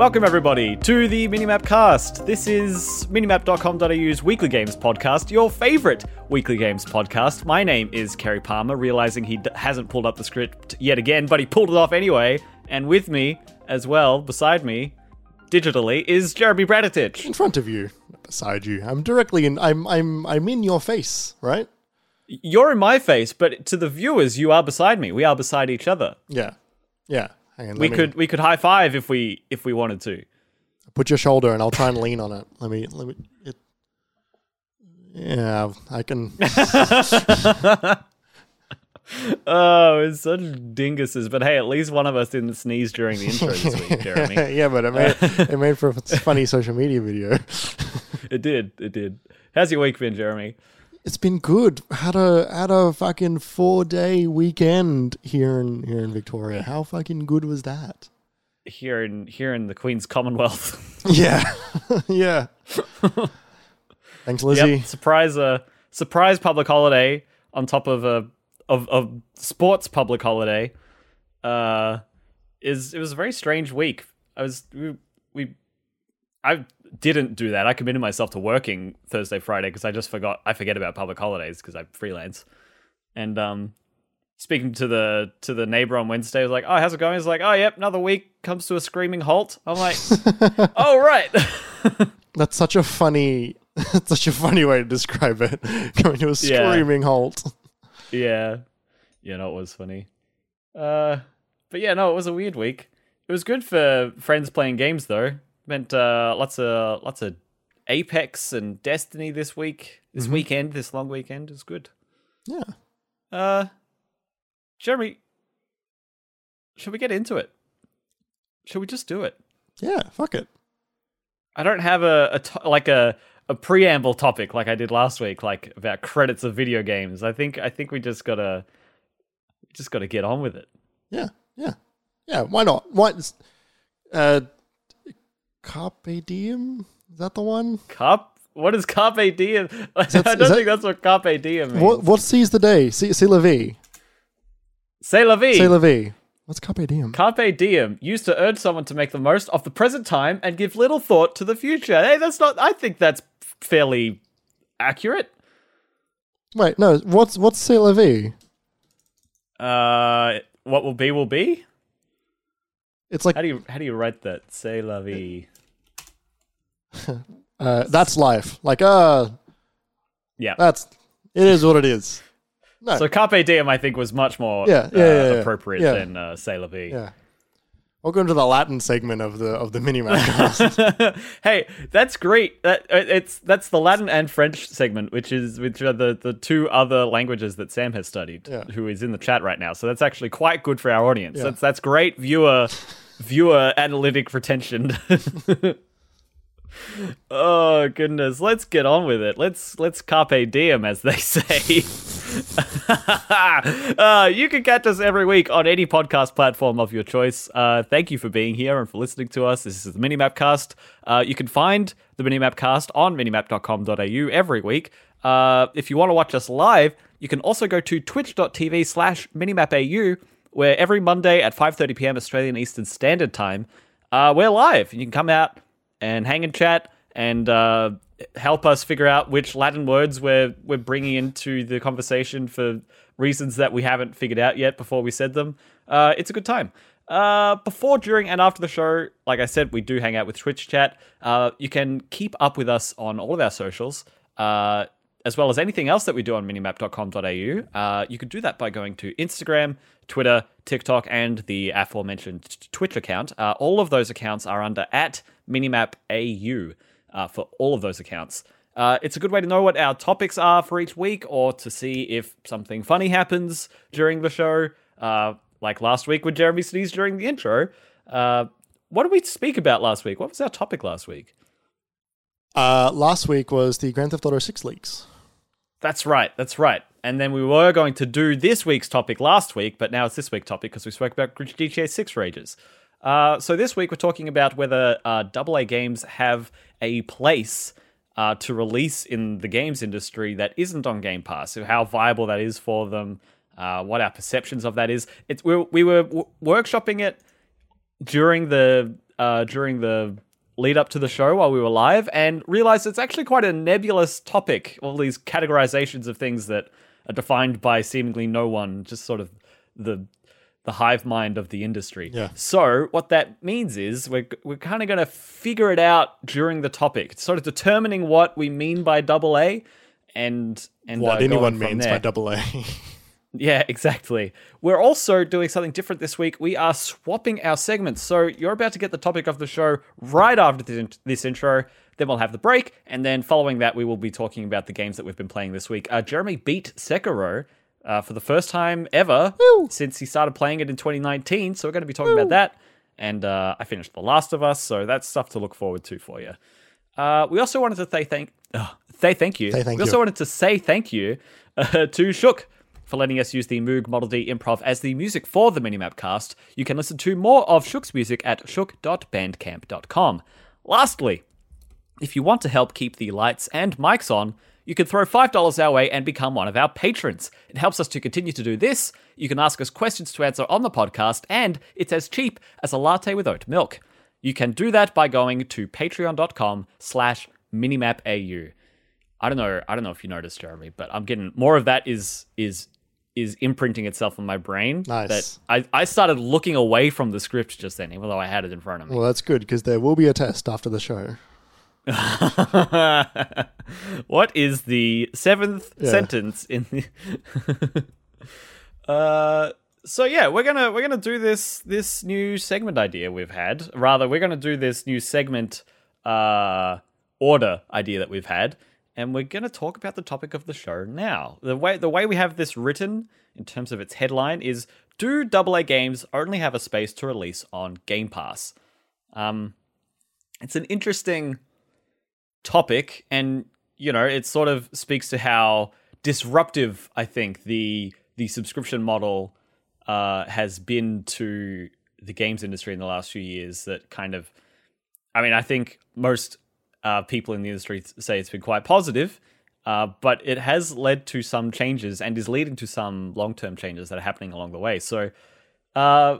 Welcome, everybody, to the Minimap Cast. This is minimap.com.au's weekly games podcast, your favorite weekly games podcast. My name is Kerry Palmer, realizing he d- hasn't pulled up the script yet again, but he pulled it off anyway. And with me, as well, beside me, digitally, is Jeremy Braditich. in front of you, beside you. I'm directly in. I'm I'm I'm in your face, right? You're in my face, but to the viewers, you are beside me. We are beside each other. Yeah, yeah. Hang on, We me could we could high five if we if we wanted to. put your shoulder, and I'll try and lean on it. Let me let me. It, yeah, I can. Oh, it's such dinguses. But hey, at least one of us didn't sneeze during the intro this week, Jeremy. yeah, but it made it made for a funny social media video. It did. It did. How's your week been, Jeremy? It's been good. Had a had a fucking four day weekend here in here in Victoria. How fucking good was that? Here in here in the Queen's Commonwealth. Yeah, yeah. Thanks, Lizzie. yep. Surprise uh surprise public holiday on top of a of of sports public holiday. Uh is it was a very strange week. I was we, we I didn't do that. I committed myself to working Thursday, Friday because I just forgot. I forget about public holidays because I freelance. And um, speaking to the to the neighbor on Wednesday, I was like, "Oh, how's it going?" He's like, "Oh, yep, another week comes to a screaming halt." I'm like, "Oh, right." That's such a funny, that's such a funny way to describe it. Coming to a Yeah. screaming halt. yeah, yeah, no, it was funny. Uh, but yeah, no, it was a weird week. It was good for friends playing games though. Meant uh, lots of lots of Apex and Destiny this week, this weekend, this long weekend is good. Yeah. Uh, Jeremy, should we get into it? Should we just do it? Yeah, fuck it. I don't have a, a to- like a a preamble topic like I did last week, like about credits of video games. I think I think we just gotta just gotta get on with it. Yeah, yeah. Yeah, why not? Why uh Carpe Diem? Is that the one? Carp. What is carpe diem? I don't that- think that's what carpe diem means. What what seize the day? See see la vie. C'est la vie. See la vie. What's Carpe Diem? Carpe diem, used to urge someone to make the most of the present time and give little thought to the future. Hey, that's not. I think that's fairly accurate. Wait, no, what's what's see la vie? Uh, what will be will be. It's like How do you how do you write that? Say la vie. uh that's life. Like uh Yeah. that's it is what it is. No. So carpe diem, I think, was much more Yeah, uh, yeah, yeah, yeah. appropriate Yeah. than uh, c'est la vie. yeah. Welcome to the Latin segment of the of the Minimap cast. hey, that's great. That uh, it's that's the Latin and French segment, which is which are the the two other languages that Sam has studied, Yeah. who is in the chat right now. So that's actually quite good for our audience. Yeah. That's that's great viewer viewer analytic retention. oh goodness, let's get on with it. Let's let's carpe diem, as they say. uh, you can catch us every week on any podcast platform of your choice. Uh, thank you for being here and for listening to us. This is the Minimap Cast. Uh, you can find the Minimap Cast on minimap.com.au every week. Uh, if you want to watch us live, you can also go to twitch.tv slash minimapau, where every Monday at 5.30 p.m. Australian Eastern Standard Time, uh, we're live. You can come out and hang and chat and uh, help us figure out which Latin words we're we're bringing into the conversation for reasons that we haven't figured out yet before we said them. Uh, it's a good time. Uh, before, during, and after the show, like I said, we do hang out with Twitch chat. Uh, you can keep up with us on all of our socials. Uh, as well as anything else that we do on minimap.com.au. Uh, you could do that by going to Instagram, Twitter, TikTok, and the aforementioned Twitch account. Uh, all of those accounts are under at minimapau uh, for all of those accounts. Uh, it's a good way to know what our topics are for each week or to see if something funny happens during the show. Uh, like last week when Jeremy sneezed during the intro. Uh, what did we speak about last week? What was our topic last week? uh last week was the Grand Theft Auto 6 leaks. That's right. That's right. And then we were going to do this week's topic last week, but now it's this week's topic because we spoke about GTA 6 rages. Uh, so this week we're talking about whether uh, AA games have a place uh, to release in the games industry that isn't on Game Pass. So how viable that is for them, uh, what our perceptions of that is. It's we, we were w- workshopping it during the uh, during the lead up to the show while we were live and realized it's actually quite a nebulous topic. All these categorizations of things that are defined by seemingly no one, just sort of the the hive mind of the industry. Yeah. So what that means is we're we're kind of going to figure it out during the topic, sort of determining what we mean by double A, and and What uh, anyone means there. by double A. Yeah, exactly. We're also doing something different this week. We are swapping our segments. So you're about to get the topic of the show right after this, in- this intro. Then we'll have the break, and then following that, we will be talking about the games that we've been playing this week. Uh, Jeremy beat Sekiro uh, for the first time ever since he started playing it in 2019. So we're going to be talking about that. And uh, I finished The Last of Us, so that's stuff to look forward to for you. Uh, we also wanted to say thank, uh, say thank you. Say thank we also wanted to say thank you uh, to Shook for letting us use the Moog Model D Improv as the music for the Minimap cast. You can listen to more of Shook's music at shook.bandcamp.com. Lastly, if you want to help keep the lights and mics on, you can throw $5 our way and become one of our patrons. It helps us to continue to do this. You can ask us questions to answer on the podcast, and it's as cheap as a latte with oat milk. You can do that by going to patreon.com slash minimapau. I don't know. I don't know if you noticed, Jeremy, but I'm getting more of that is is is imprinting itself on my brain. Nice. That I, I started looking away from the script just then, even though I had it in front of me. well, that's good because there will be a test after the show. what is the seventh Yeah. sentence in the uh so yeah we're gonna we're gonna do this this new segment idea we've had. Rather we're gonna do this new segment uh order idea that we've had and we're gonna talk about the topic of the show now. The way the way we have this written in terms of its headline is do AA games only have a space to release on game pass? Um it's an interesting topic and you know it sort of speaks to how disruptive i think the the subscription model uh, has been to the games industry in the last few years that kind of i mean i think most uh, people in the industry say it's been quite positive uh, but it has led to some changes and is leading to some long-term changes that are happening along the way so uh,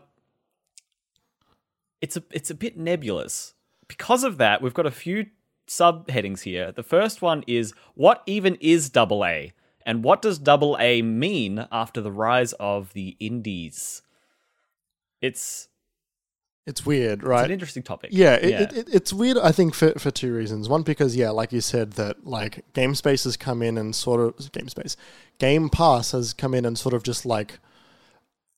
it's a it's a bit nebulous. Because of that, we've got a few subheadings here. The first one is what even is double A? And what does double A mean after the rise of the indies? It's, It's weird, it's right? an interesting topic. Yeah, it, It, it, it's weird. I think for for two reasons. One, because yeah, like you said, that like Game Space has come in and sort of Game Space, Game Pass has come in and sort of just like,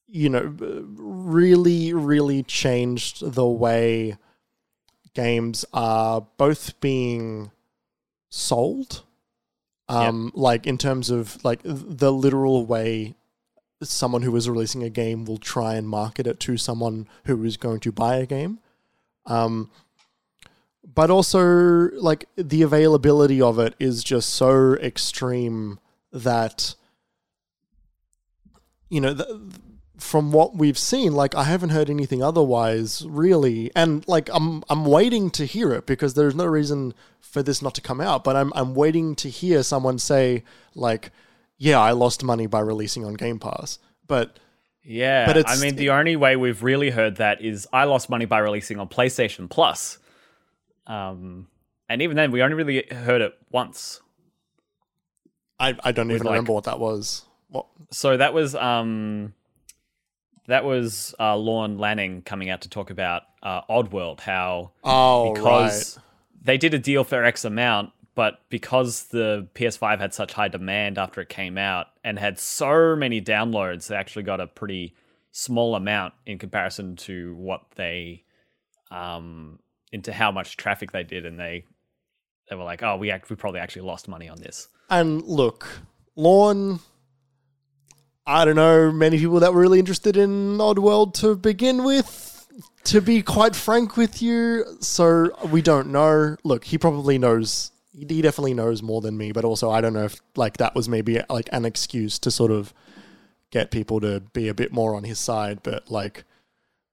you know, really, really changed the way games are both being sold. Um, like in terms of like the literal way someone who is releasing a game will try and market it to someone who is going to buy a game. Um, but also, like, the availability of it is just so extreme that, you know, th- from what we've seen, like, I haven't heard anything otherwise, really. And, like, I'm, I'm waiting to hear it because there's no reason for this not to come out. But I'm, I'm waiting to hear someone say, like, yeah, I lost money by releasing on Game Pass. But Yeah, But I mean, the only way we've really heard that is I lost money by releasing on PlayStation Plus. Um, and even then, we only really heard it once. I, I don't even like- remember what that was. What? So that was um, that was uh, Lorne Lanning coming out to talk about uh, Oddworld, how Oh, because right. they did a deal for X amount, but because the PS5 had such high demand after it came out and had so many downloads, they actually got a pretty small amount in comparison to what they um into how much traffic they did and they they were like, "Oh, we act- we probably actually lost money on this." And look, Lorne, I don't know many people that were really interested in Oddworld to begin with. To be quite frank with you, so we don't know. Look, he probably knows. He definitely knows more than me, but also I don't know if like that was maybe like an excuse to sort of get people to be a bit more on his side. But like,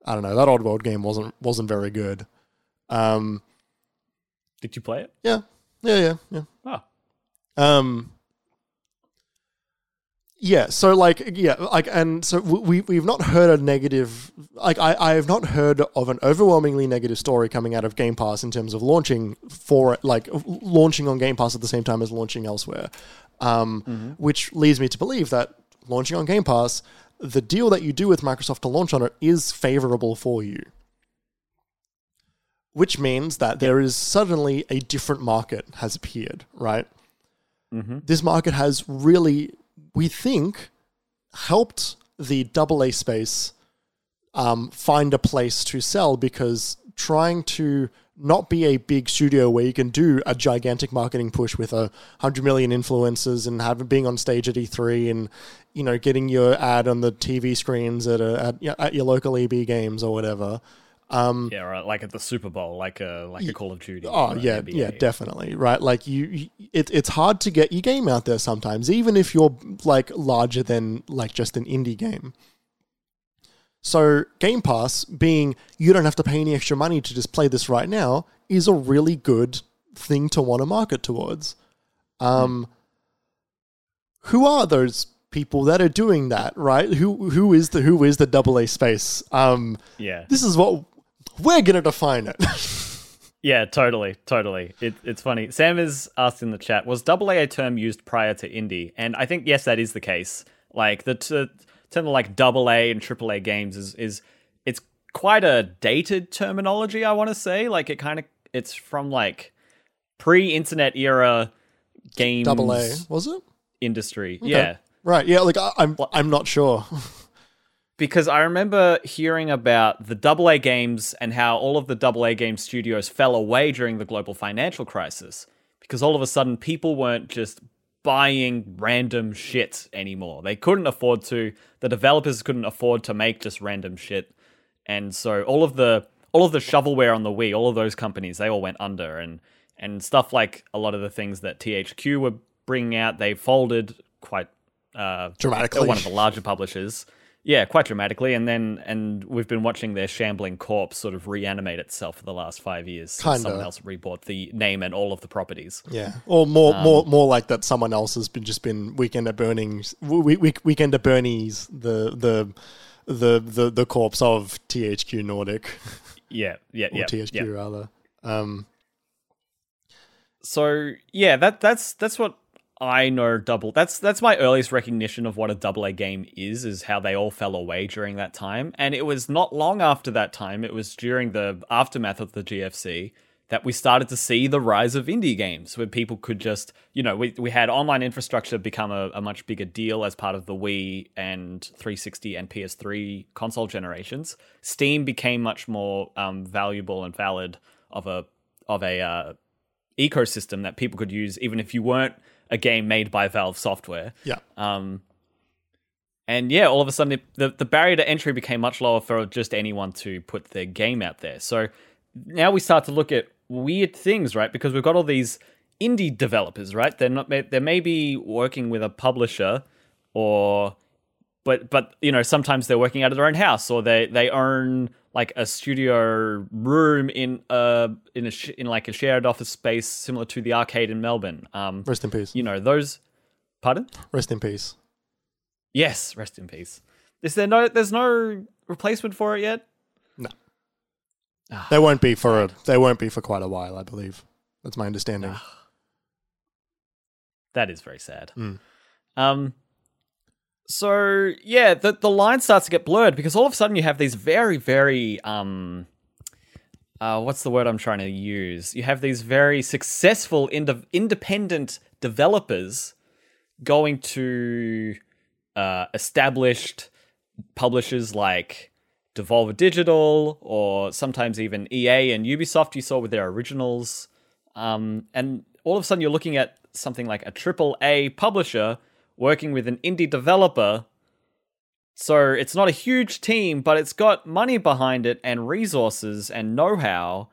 I don't know. That Oddworld game wasn't wasn't very good. Um, Did you play it? yeah, yeah, yeah, yeah. Oh, Um, Yeah, so like yeah, like and so we we've not heard a negative like I I have not heard of an overwhelmingly negative story coming out of Game Pass in terms of launching for like launching on Game Pass at the same time as launching elsewhere. Um, Mm-hmm. which leads me to believe that launching on Game Pass, the deal that you do with Microsoft to launch on it is favorable for you. Which means that there is suddenly a different market has appeared, right? Mm-hmm. this market has really, we think, helped the AA space um, find a place to sell because trying to not be a big studio where you can do a gigantic marketing push with a hundred million influencers and having being on stage at E3 and you know getting your ad on the TV screens at a, at, at your local EB games or whatever. Um, Yeah, right. Like at the Super Bowl, like a like a Call of Duty. Oh yeah, NBA. yeah, definitely. Right, like you, you it, it's hard to get your game out there sometimes, even if you're like larger than like just an indie game. So Game Pass, being you don't have to pay any extra money to just play this right now, is a really good thing to want to market towards. Um, who are those people that are doing that? Right? Who who is the who is the double A space? Um, Yeah, this is what we're gonna define it. yeah, totally, totally. It, it's funny. Sam is asked in the chat: Was double A a term used prior to indie? And I think yes, that is the case. Like the t- term of like double A and triple A games is is it's quite a dated terminology. I want to say like it kind of it's from like pre-internet era games double A was it? industry. Yeah. Right. Yeah. Like I, I'm. I'm not sure. because I remember hearing about the AA games and how all of the AA game studios fell away during the global financial crisis because all of a sudden people weren't just buying random shit anymore. They couldn't afford to. The developers couldn't afford to make just random shit. And so all of the all of the shovelware on the Wii, all of those companies, they all went under and and stuff like a lot of the things that THQ were bringing out, they folded quite uh, Dramatically. one of the larger publishers. Yeah, quite dramatically, and then and we've been watching their shambling corpse sort of reanimate itself for the last five years. Kinda. Someone else rebought the name and all of the properties. Yeah. Or more, Um, more, more like that. Someone else has been just been weekend at Burnings. We, we, weekend at Bernie's. The the the the the corpse of THQ Nordic Yeah, yeah, or yeah, THQ yeah. rather. Um. So yeah, that that's that's what I know. Double. That's that's my earliest recognition of what a double A game is. Is how they all fell away during that time, and it was not long after that time. It was during the aftermath of the GFC that we started to see the rise of indie games, where people could just, you know, we we had online infrastructure become a, a much bigger deal as part of the Wii and 360 and PS3 console generations. Steam became much more um, valuable and valid of a of a uh, ecosystem that people could use even if you weren't a game made by Valve software. Yeah. Um, and yeah, all of a sudden the the barrier to entry became much lower for just anyone to put their game out there. So now we start to look at weird things, right? Because we've got all these indie developers, right? They're not they may be working with a publisher or but but you know sometimes they're working out of their own house or they they own like a studio room in uh in a sh- in like a shared office space similar to the arcade in Melbourne. Um, Rest in peace. you know those. Pardon? Rest in peace. Yes, rest in peace. Is there no? There's no replacement for it yet. No. They won't be for a. They won't be for quite a while. I believe. That's my understanding. That is very sad. Mm. Um. So yeah, the the line starts to get blurred because all of a sudden you have these very very um. Uh, what's the word I'm trying to use? You have these very successful ind- independent developers going to uh, established publishers like Devolver Digital or sometimes even EA and Ubisoft you saw with their originals. Um, and all of a sudden you're looking at something like a triple A publisher working with an indie developer. So it's not a huge team, but it's got money behind it and resources and know-how.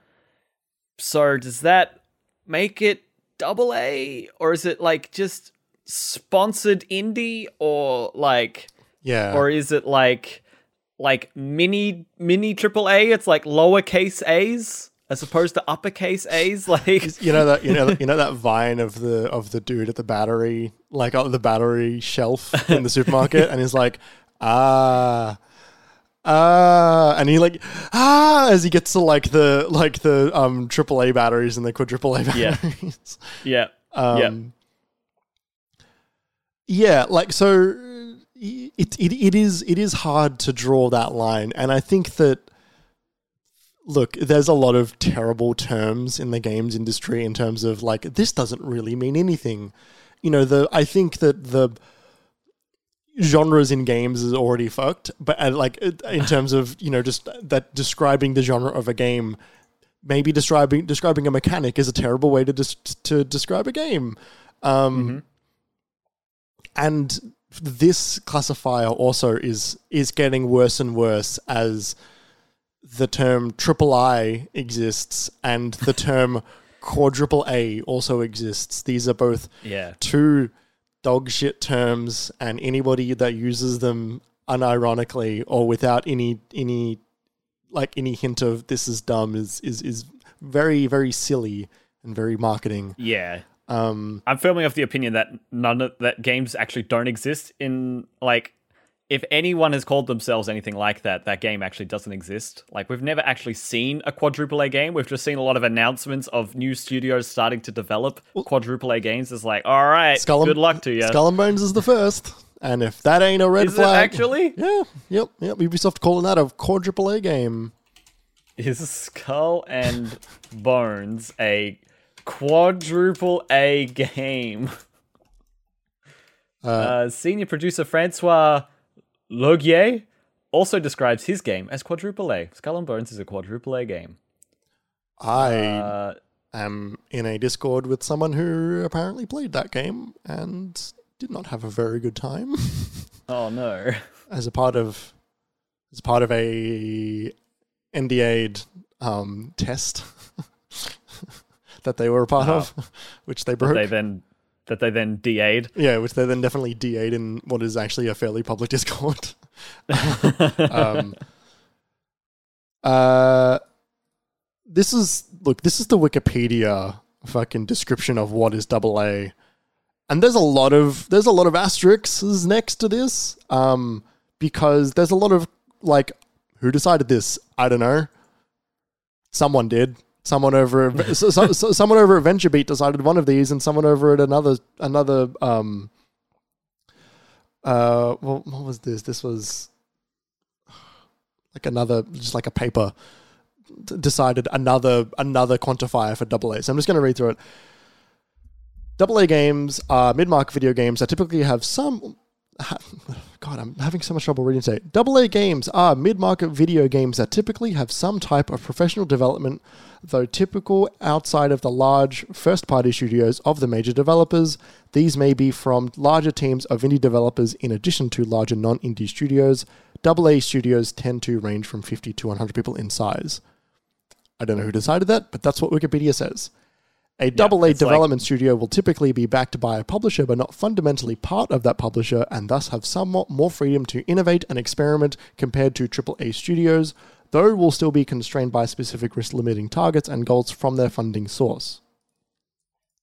So does that make it double A or is it like just sponsored indie or like Yeah. or is it like like mini mini triple A? It's like lowercase A's as opposed to uppercase A's. Like you know that you know you know that vine of the of the dude at the battery like on the battery shelf in the supermarket, and he's like, ah. Ah, and he like ah as he gets to like the like the um AAA batteries and the quadruple A Yeah. batteries. Yeah. Um, yeah, like so it, it it is it is hard to draw that line and I think that look, there's a lot of terrible terms in the games industry in terms of like this doesn't really mean anything. You know, the I think that the genres in games is already fucked, but uh, like in terms of, you know, just that describing the genre of a game maybe describing describing a mechanic is a terrible way to des- to describe a game. Um, And this classifier also is is getting worse and worse as the term triple I exists and the term quadruple A also exists. These are both Yeah. two dog shit terms, and anybody that uses them unironically or without any any like any hint of this is dumb is is is very very silly and very marketing. Yeah. Um, I'm firmly of the opinion that none of that games actually don't exist in like if anyone has called themselves anything like that, that game actually doesn't exist. Like we've never actually seen a quadruple A game. We've just seen a lot of announcements of new studios starting to develop quadruple A games. It's like, all right, Skull good luck to you. Skull and Bones is the first, and if that ain't a red Is it flag, actually? yeah, yep, yep. Ubisoft calling that a quadruple A game. Is Skull and Bones a quadruple A game? Uh, senior producer Francois Logier also describes his game as quadruple A. Skull and Bones is a quadruple A game. I Uh, am in a Discord with someone who apparently played that game and did not have a very good time. oh no. as a part of as part of a NDA'd um, test that they were a part Oh. of, which they broke. They then that they then DA'd. yeah, which they then definitely DA'd in what is actually a fairly public Discord. um, uh, this is look. This is the Wikipedia fucking description of what is double A, and there's a lot of there's a lot of asterisks next to this, um, because there's a lot of like, who decided this? I don't know. Someone did. Someone over so, so, so- someone over at VentureBeat decided one of these, and someone over at another another um. Uh, well, what was this? This was like another, just like a paper decided another another quantifier for double A. So I'm just going to read through it. Double A games are mid-market video games that typically have some. God, I'm having so much trouble reading today. Double A games are mid-market video games that typically have some type of professional development, though typical outside of the large first-party studios of the major developers. These may be from larger teams of indie developers in addition to larger non-indie studios. Double A studios tend to range from 50 to 100 people in size. I don't know who decided that, but that's what Wikipedia says. A double A it's like- development studio will typically be backed by a publisher, but not fundamentally part of that publisher, and thus have somewhat more freedom to innovate and experiment compared to triple A studios, though will still be constrained by specific risk limiting targets and goals from their funding source.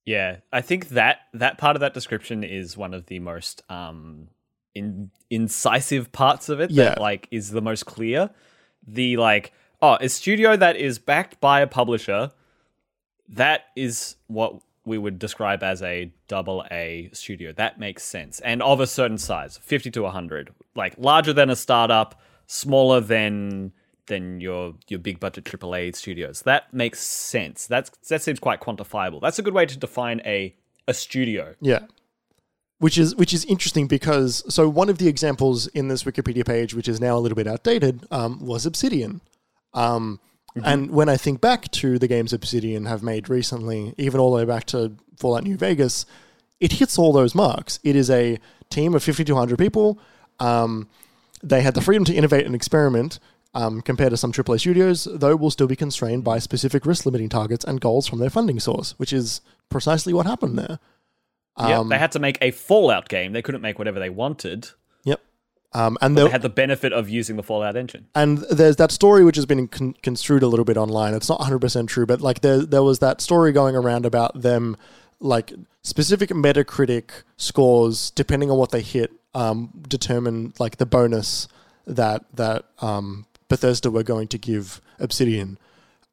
Yeah, I think that that part of that description is one of the most um in, incisive parts of it Yeah. that like is the most clear. The like oh, a studio that is backed by a publisher that is what we would describe as a double A studio. That makes sense. And of a certain size, 50 to 100. Like larger than a startup, smaller than than your your big budget AAA studios. That makes sense. That's that seems quite quantifiable. That's a good way to define a a studio. Yeah. Which is which is interesting because so one of the examples in this Wikipedia page, which is now a little bit outdated, um, was Obsidian. Um, And when I think back to the games Obsidian have made recently, even all the way back to Fallout New Vegas, it hits all those marks. It is a team of 5,200 people. Um, they had the freedom to innovate and experiment um, compared to some AAA studios, though will still be constrained by specific risk limiting targets and goals from their funding source, which is precisely what happened there. Yeah, Um, they had to make a Fallout game. They couldn't make whatever they wanted. Um, and They had the benefit of using the Fallout engine. and there's that story which has been con- construed a little bit online. It's not 100% true, but like there there was that story going around about them like specific Metacritic scores, depending on what they hit, um, determine like the bonus that that um, Bethesda were going to give Obsidian.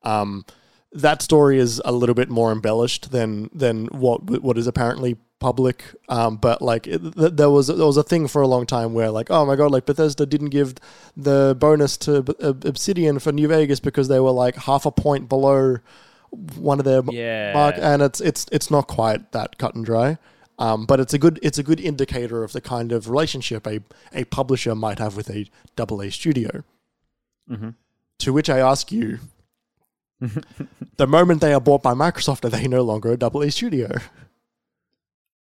Um, that story is a little bit more embellished than than what what is apparently public. Um, but like it, th- there was there was a thing for a long time where like oh my god like Bethesda didn't give the bonus to B- Obsidian for New Vegas because they were like half a point below one of their Yeah. mark, and it's it's it's not quite that cut and dry. Um, but it's a good it's a good indicator of the kind of relationship a, a publisher might have with a double A studio. Mhm. To which I ask you, the moment they are bought by Microsoft, are they no longer a double A studio?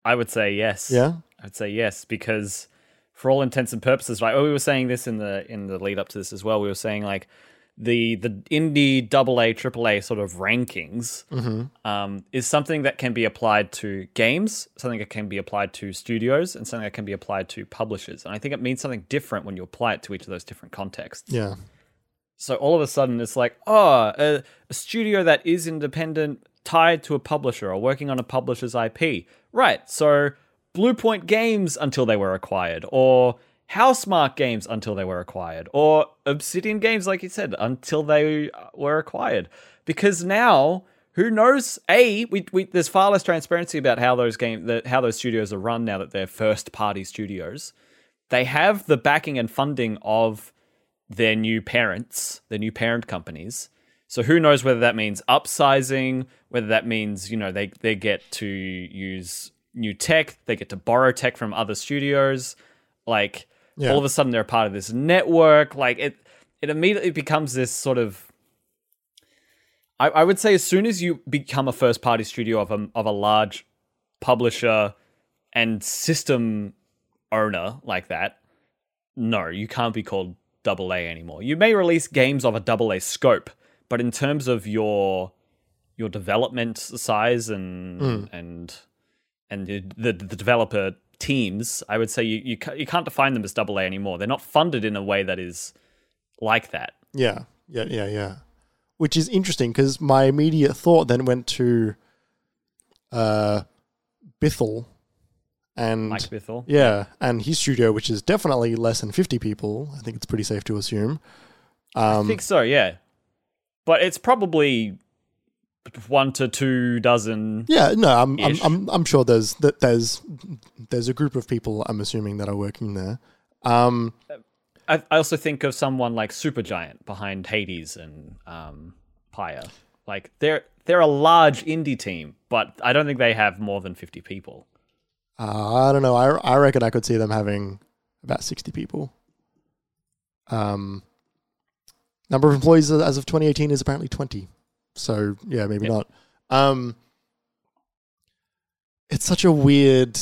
I would say yes. Yeah. I'd say yes because for all intents and purposes, right? oh, we were saying this in the in the lead up to this as well. We were saying like the the indie double A, triple A sort of rankings um, is something that can be applied to games, something that can be applied to studios, and something that can be applied to publishers. And I think it means something different when you apply it to each of those different contexts. Yeah. So all of a sudden, it's like, oh, a, a studio that is independent, tied to a publisher, or working on a publisher's IP. Right. So Bluepoint Games until they were acquired, or Housemarque Games until they were acquired, or Obsidian Games, like you said, until they uh, were acquired. Because now, who knows? A, we, we there's far less transparency about how those game, that how those studios are run now that they're first party studios. They have the backing and funding of their new parents, their new parent companies. So who knows whether that means upsizing, whether that means, you know, they, they get to use new tech, they get to borrow tech from other studios. Like Yeah. all of a sudden they're a part of this network. Like it it immediately becomes this sort of I, I would say as soon as you become a first party studio of a of a large publisher and system owner like that, no, you can't be called double A anymore. You may release games of a double A scope, but in terms of your your development size and and and the, the developer teams, I would say you you, you can't define them as double A anymore. They're not funded in a way that is like that. Yeah, yeah, yeah, yeah. Which is interesting because my immediate thought then went to uh, Bithell and Mike Bithell. yeah, and his studio, which is definitely less than fifty people. I think it's pretty safe to assume. I Um, think so, yeah. But it's probably one to two dozen. yeah, no, I'm, I'm, I'm, I'm sure there's that there's there's a group of people I'm assuming that are working there. Um, I, I also think of someone like Supergiant behind Hades and um, Pyre. Like they're they're a large indie team, but I don't think they have more than fifty people. Uh, I don't know. I, I reckon I could see them having about 60 people. Um, number of employees as of 2018 is apparently 20. So, yeah, maybe Yep. not. Um, it's such a weird,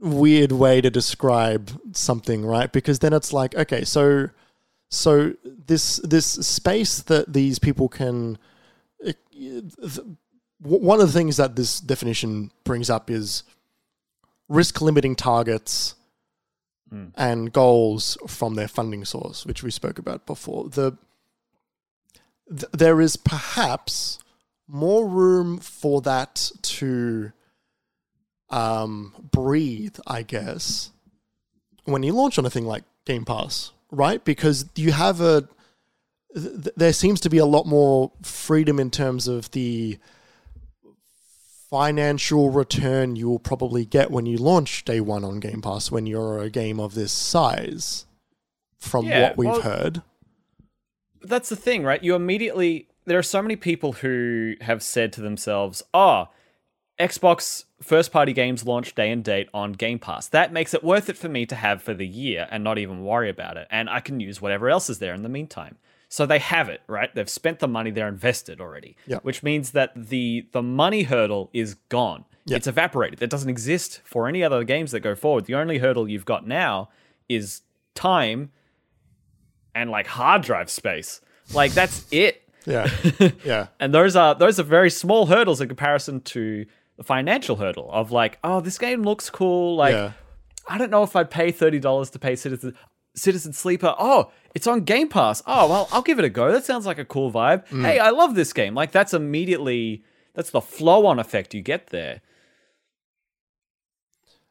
weird way to describe something, right? Because then it's like, okay, so, so this this space that these people can, it, th- one of the things that this definition brings up is risk limiting targets Mm. and goals from their funding source, which we spoke about before. The th- there is perhaps more room for that to um, breathe, I guess, when you launch on a thing like Game Pass, right? Because you have a th- th- there seems to be a lot more freedom in terms of the financial return you will probably get when you launch day one on Game Pass when you're a game of this size, from Yeah, what we've well- heard. That's the thing, right? You immediately there are so many people who have said to themselves, "Oh, Xbox first party games launch day and date on Game Pass. That makes it worth it for me to have for the year and not even worry about it. And I can use whatever else is there in the meantime. So they have it, right? They've spent the money, they're invested already. Yeah. Which means that the the money hurdle is gone. Yeah. It's evaporated. It doesn't exist for any other games that go forward. The only hurdle you've got now is time and like hard drive space. Like that's it. Yeah, yeah, And those are those are very small hurdles in comparison to the financial hurdle of like, oh, this game looks cool. Like, yeah, I don't know if I'd pay thirty dollars to pay Citizen Citizen Sleeper. Oh, it's on Game Pass. Oh, well, I'll give it a go. That sounds like a cool vibe. Mm. Hey, I love this game. Like that's immediately that's the flow on effect you get there.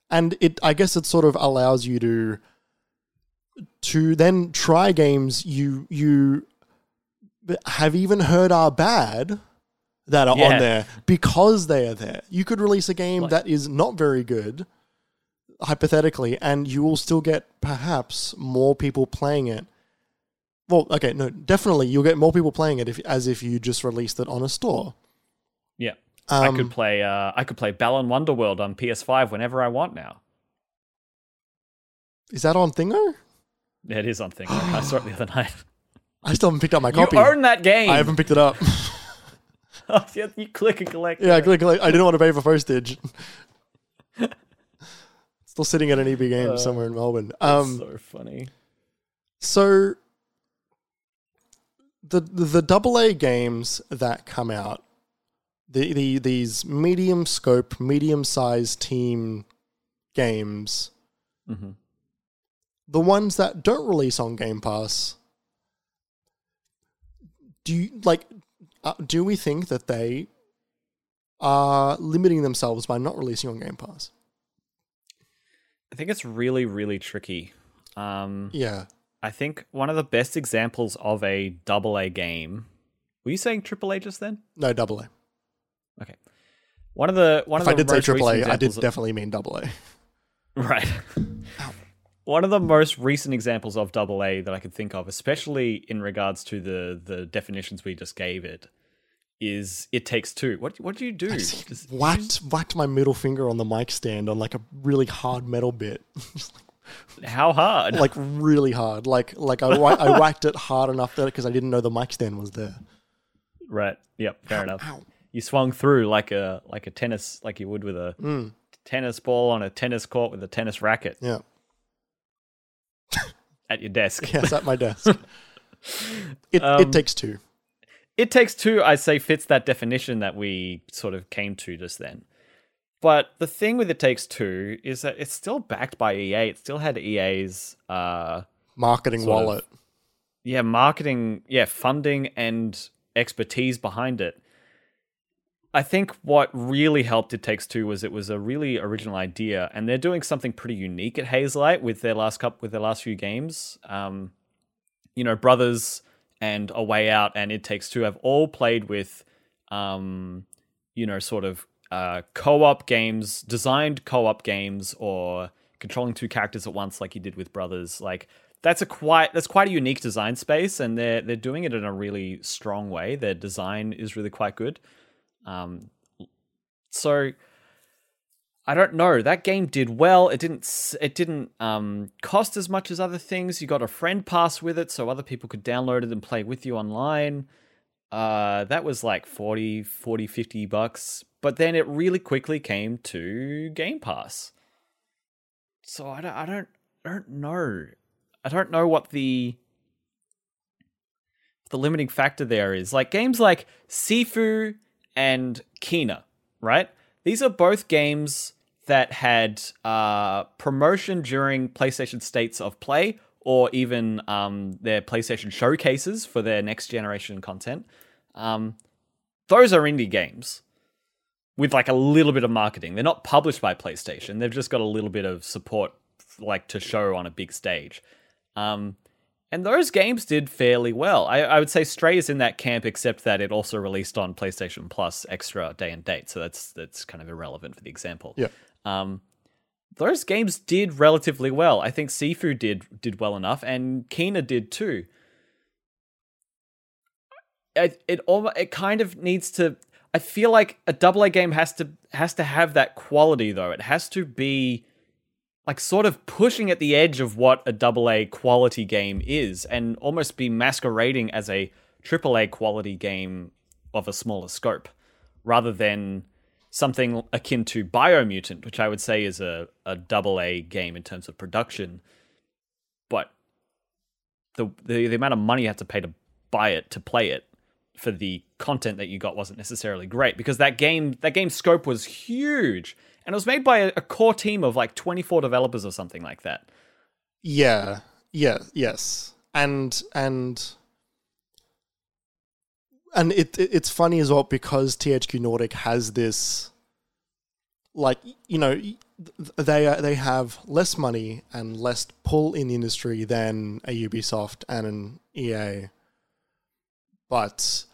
and it I guess it sort of allows you to to then try games you you have even heard are bad that are Yeah. on there because they are there. You could release a game Like- that is not very good, hypothetically, and you will still get perhaps more people playing it. Well, okay, no, definitely you'll get more people playing it if, as if you just released it on a store. Yeah. Um, I could play uh I could play Balan Wonderworld on PS5 whenever I want now. is that on Thingo? Yeah, it is on thing. I saw it the other night. I still haven't picked up my copy. You own that game. I haven't picked it up. Oh, yeah, you click and collect. yeah, click, click. I didn't want to pay for postage. Still sitting at an EB game Uh, somewhere in Melbourne. Um, so funny. so the the, double A games that come out, the, the these medium scope, medium sized team games, hmm the ones that don't release on Game Pass, do you like? Uh, do we think that they are limiting themselves by not releasing on Game Pass? I think it's really, really tricky. Um, Yeah, I think one of the best examples of a double A game. Were you saying triple A just then? no double A. Okay. One of the one If of I the did say triple A, I did definitely mean double A. Right. One of the most recent examples of double A that I could think of, especially in regards to the the definitions we just gave it, is It Takes Two. What what do you do? Just- whacked whacked my middle finger on the mic stand on like a really hard metal bit, how hard? like really hard. Like like I I whacked it hard enough that because I didn't know the mic stand was there. right. Yep. Fair enough. Ow. You swung through like a like a tennis, like you would with a Mm, tennis ball on a tennis court with a tennis racket yeah, at your desk. yes, at my desk. It Um, it takes two. It Takes Two, I say, fits that definition that we sort of came to just then. But the thing with It Takes Two is that it's still backed by EA. It still had EA's, uh, Marketing sort of- wallet. yeah, marketing, yeah, funding and expertise behind it. I think what really helped It Takes Two was it was a really original idea, and they're doing something pretty unique at Hazelight with their last cup with their last few games. Um, you know, Brothers and A Way Out and It Takes Two have all played with, um, you know, sort of uh, co-op games, designed co-op games, or controlling two characters at once, like you did with Brothers. Like that's a quite that's quite a unique design space, and they're they're doing it in a really strong way. Their design is really quite good. Um, so I don't know. That game did well. It didn't. It didn't um, cost as much as other things. You got a friend pass with it, so other people could download it and play with you online. Uh, that was like 40, 40, 50 bucks. But then it really quickly came to Game Pass. So I don't, I don't, I don't know. I don't know what the the limiting factor there is. Like games like Sifu and Kena, right? These are both games that had uh, promotion during PlayStation States of Play or even um, their PlayStation showcases for their next generation content. Um, those are indie games with like a little bit of marketing. They're not published by PlayStation. They've just got a little bit of support, like to show on a big stage. Um, and those games did fairly well. I, I would say Stray is in that camp, except that it also released on PlayStation Plus extra day and date. So that's that's kind of irrelevant for the example. Yeah. Um, those games did relatively well. I think Sifu did did well enough, and Kena did too. It it almost it kind of needs to. I feel like a double A game has to has to have that quality though. It has to be like sort of pushing at the edge of what a double A quality game is, and almost be masquerading as a triple A quality game of a smaller scope, rather than something akin to Biomutant, which I would say is a, a double A game in terms of production. But the, the the amount of money you had to pay to buy it to play it for the content that you got wasn't necessarily great because that game that game's scope was huge and it was made by a, a core team of like 24 developers or something like that. Yeah, yeah, yes, and and and it, it it's funny as well because THQ Nordic has this, like you know, they are, they have less money and less pull in the industry than a Ubisoft and an EA, but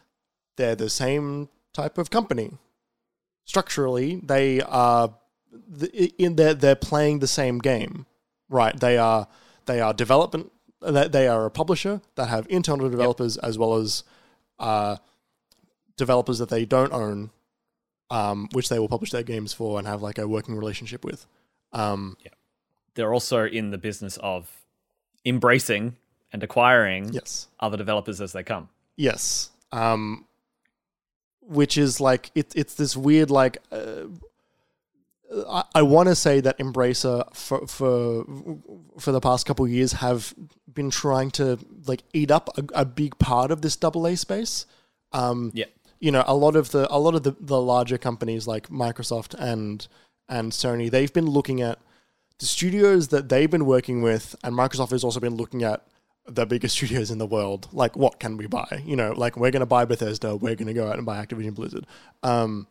they're the same type of company. Structurally, they are in they're, they're playing the same game, right? They are they are development they they are a publisher that have internal developers as well as uh, developers that they don't own, um, which they will publish their games for and have like a working relationship with. Um, They're also in the business of embracing and acquiring yes, other developers as they come. yes. Um, which is like it, it's this weird like. Uh, I, I want to say that Embracer for for for the past couple of years have been trying to like eat up a, a big part of this double A space. Um, Yeah. you know, a lot of the a lot of the, the larger companies like Microsoft and and Sony, they've been looking at the studios that they've been working with, and Microsoft has also been looking at the biggest studios in the world. Like, what can we buy? You know, like we're going to buy Bethesda, we're going to go out and buy Activision Blizzard. Um,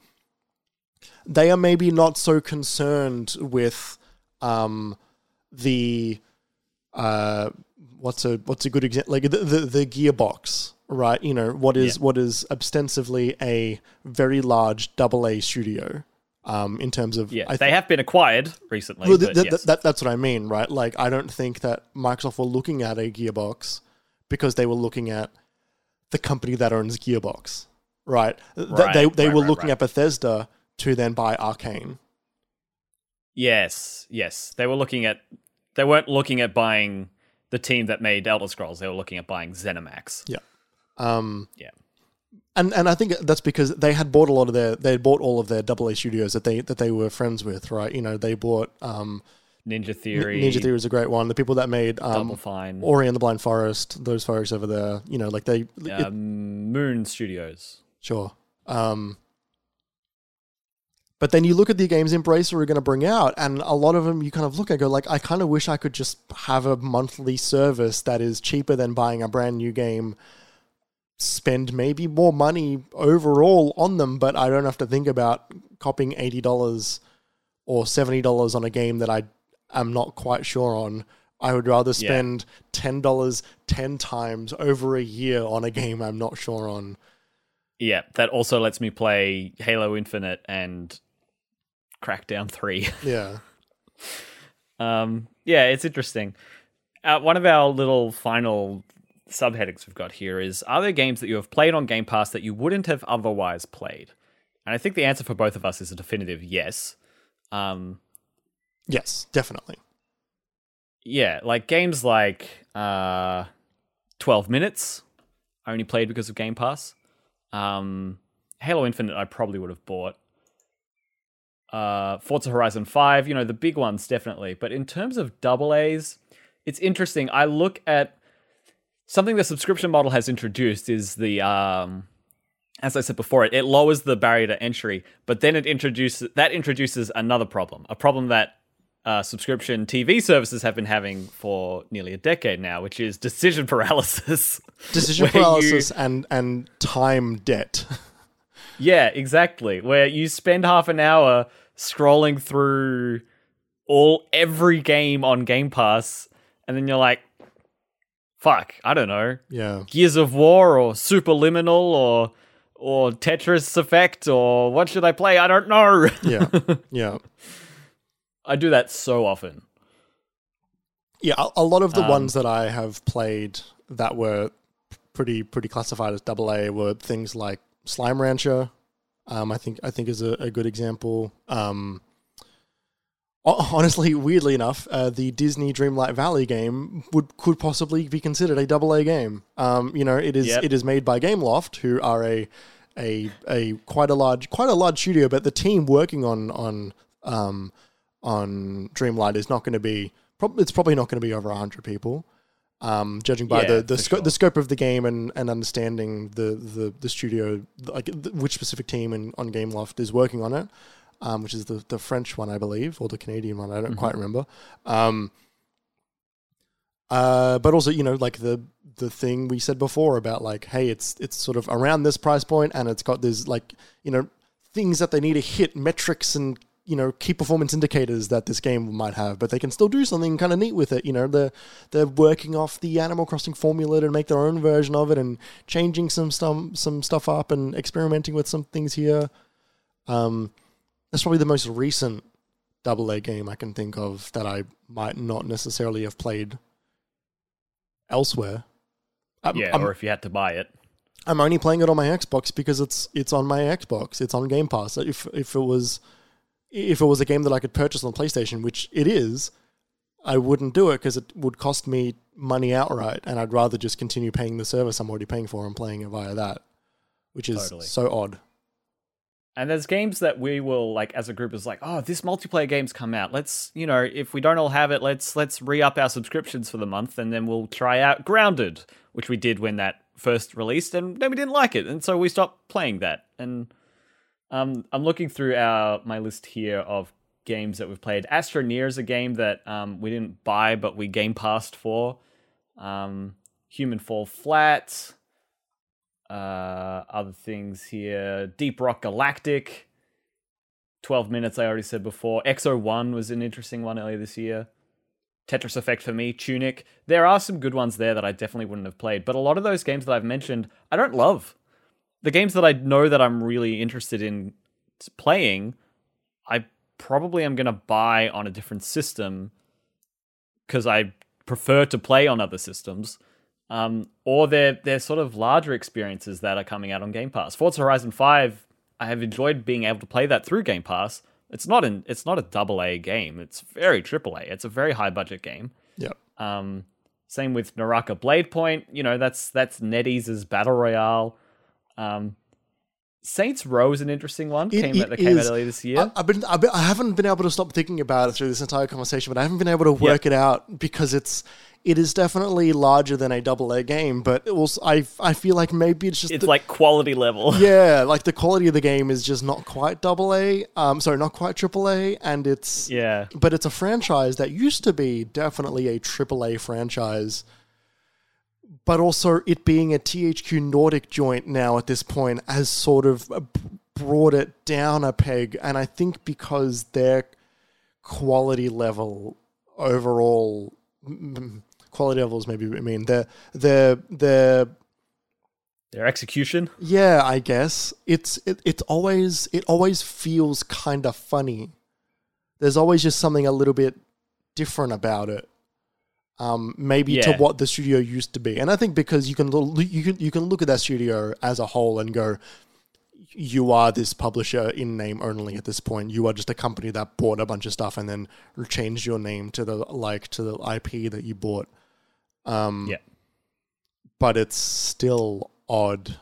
they are maybe not so concerned with um, the uh, what's a what's a good example like the, the the gearbox right you know what is Yeah. what is ostensibly a very large double a studio um in terms of Yeah, I they have been acquired recently. well, th- th- yes. that, that's what I mean, right? Like, I don't think that Microsoft were looking at a Gearbox because they were looking at the company that owns Gearbox, right? Th- Right, they they right, were right, looking right. at Bethesda to then buy Arkane. Yes, yes. They were looking at. They weren't looking at buying the team that made Elder Scrolls. They were looking at buying ZeniMax. Yeah. Um, Yeah. and and I think that's because they had bought a lot of their they had bought all of their double A studios that they that they were friends with, right? You know, they bought um, Ninja Theory, Ninja Theory was a great one. The people that made Double um, Fine, Ori and the Blind Forest, those folks over there, you know, like they it- um, Moon Studios. Sure. Um, but then you look at the games Embracer are going to bring out, and a lot of them you kind of look and go like, I kind of wish I could just have a monthly service that is cheaper than buying a brand new game. Spend maybe more money overall on them, but I don't have to think about copying eighty dollars or seventy dollars on a game that I am not quite sure on. I would rather Yeah. spend ten dollars ten times over a year on a game I'm not sure on. Yeah, that also lets me play Halo Infinite and Crackdown Three. Yeah. Um, yeah, it's interesting. Uh, one of our little final subheadings we've got here is Are there games that you have played on Game Pass that you wouldn't have otherwise played? And I think the answer for both of us is a definitive yes. Um, Yes, definitely. yeah, like games like uh, 12 Minutes, I only played because of Game Pass. Um, Halo Infinite, I probably would have bought. Uh, Forza Horizon 5, you know, the big ones, definitely. But in terms of double A's, it's interesting. I look at something the subscription model has introduced is the. Um, as I said before, it, it lowers the barrier to entry, but then it introduces that introduces another problem, a problem that uh, subscription TV services have been having for nearly a decade now, which is decision paralysis. Decision Where you- paralysis and and time debt. yeah, exactly. Where you spend half an hour scrolling through all every game on Game Pass, and then you're like, "Fuck, I don't know, yeah. Gears of War or Superliminal or or Tetris Effect or what should I play? I don't know." Yeah. Yeah. I do that so often. Yeah, a, a lot of the Um, ones that I have played that were pretty pretty classified as double A were things like Slime Rancher. Um, I think I think is a, a good example. Um, honestly, weirdly enough, uh, the Disney Dreamlight Valley game would could possibly be considered a double A game. Um, you know, it is Yep. it is made by Gameloft, who are a a a quite a large quite a large studio, but the team working on on um, on Dreamlight is not going to be. Prob- it's probably not going to be over hundred people, um, judging by Yeah, the the, sco- sure. the scope of the game and, and understanding the, the the studio like th- which specific team in, on Gameloft is working on it, um, which is the the French one I believe or the Canadian one I don't quite remember. Um, uh, but also you know like the the thing we said before about like hey it's it's sort of around this price point and it's got this like you know things that they need to hit metrics and you know key performance indicators that this game might have, but they can still do something kind of neat with it. You know, they're they're working off the Animal Crossing formula to make their own version of it and changing some some some stuff up and experimenting with some things here. Um, that's probably the most recent double A game I can think of that I might not necessarily have played elsewhere. I'm, yeah, I'm, or if you had to buy it. I'm only playing it on my Xbox because it's it's on my Xbox. It's on Game Pass. If if it was if it was a game that I could purchase on PlayStation, which it is, I wouldn't do it because it would cost me money outright, and I'd rather just continue paying the service I'm already paying for and playing it via that, which is Totally. so odd. And there's games that we will like as a group is like, oh, this multiplayer game's come out. Let's, you know, if we don't all have it, let's let's re-up our subscriptions for the month and then we'll try out Grounded, which we did when that first released, and then we didn't like it, and so we stopped playing that. And um, I'm looking through our my list here of games that we've played. Astroneer is a game that um, we didn't buy, but we game passed for. Um, Human Fall Flat. Uh, other things here. Deep Rock Galactic. 12 minutes, I already said before. Exo 1 was an interesting one earlier this year. Tetris Effect for me, Tunic. There are some good ones there that I definitely wouldn't have played, but a lot of those games that I've mentioned, I don't love. The games that I know that I'm really interested in playing, I probably am going to buy on a different system because I prefer to play on other systems. Um, or they're they're sort of larger experiences that are coming out on Game Pass. Forza Horizon Five, I have enjoyed being able to play that through Game Pass. It's not an it's not a double A game. It's very triple A. It's a very high budget game. Yep. Um, same with Naraka Blade Point. You know that's that's NetEase's battle royale. Um, Saints Row is an interesting one. It- came it out, that came out earlier this year. I, I've been, I've been, I haven't been able to stop thinking about it through this entire conversation, but I haven't been able to work it out because it's, it is definitely larger than a double A game, but it also, I, I feel like maybe it's just it's the- like quality level. yeah, like the quality of the game is just not quite double A. Um, sorry, not quite triple A, and it's yeah. but it's a franchise that used to be definitely a triple A franchise. But also, it being a THQ Nordic joint now at this point has sort of brought it down a peg. And I think because their quality level overall, quality levels maybe I mean their their their Their execution. yeah, I guess it's it, it's always it always feels kind of funny. There's always just something a little bit different about it. Um, maybe to what the studio used to be, and I think because you can lo- you can you can look at that studio as a whole and go, you are this publisher in name only at this point. You are just a company that bought a bunch of stuff and then changed your name to the like to the IP that you bought. Um, Yeah. but it's still odd.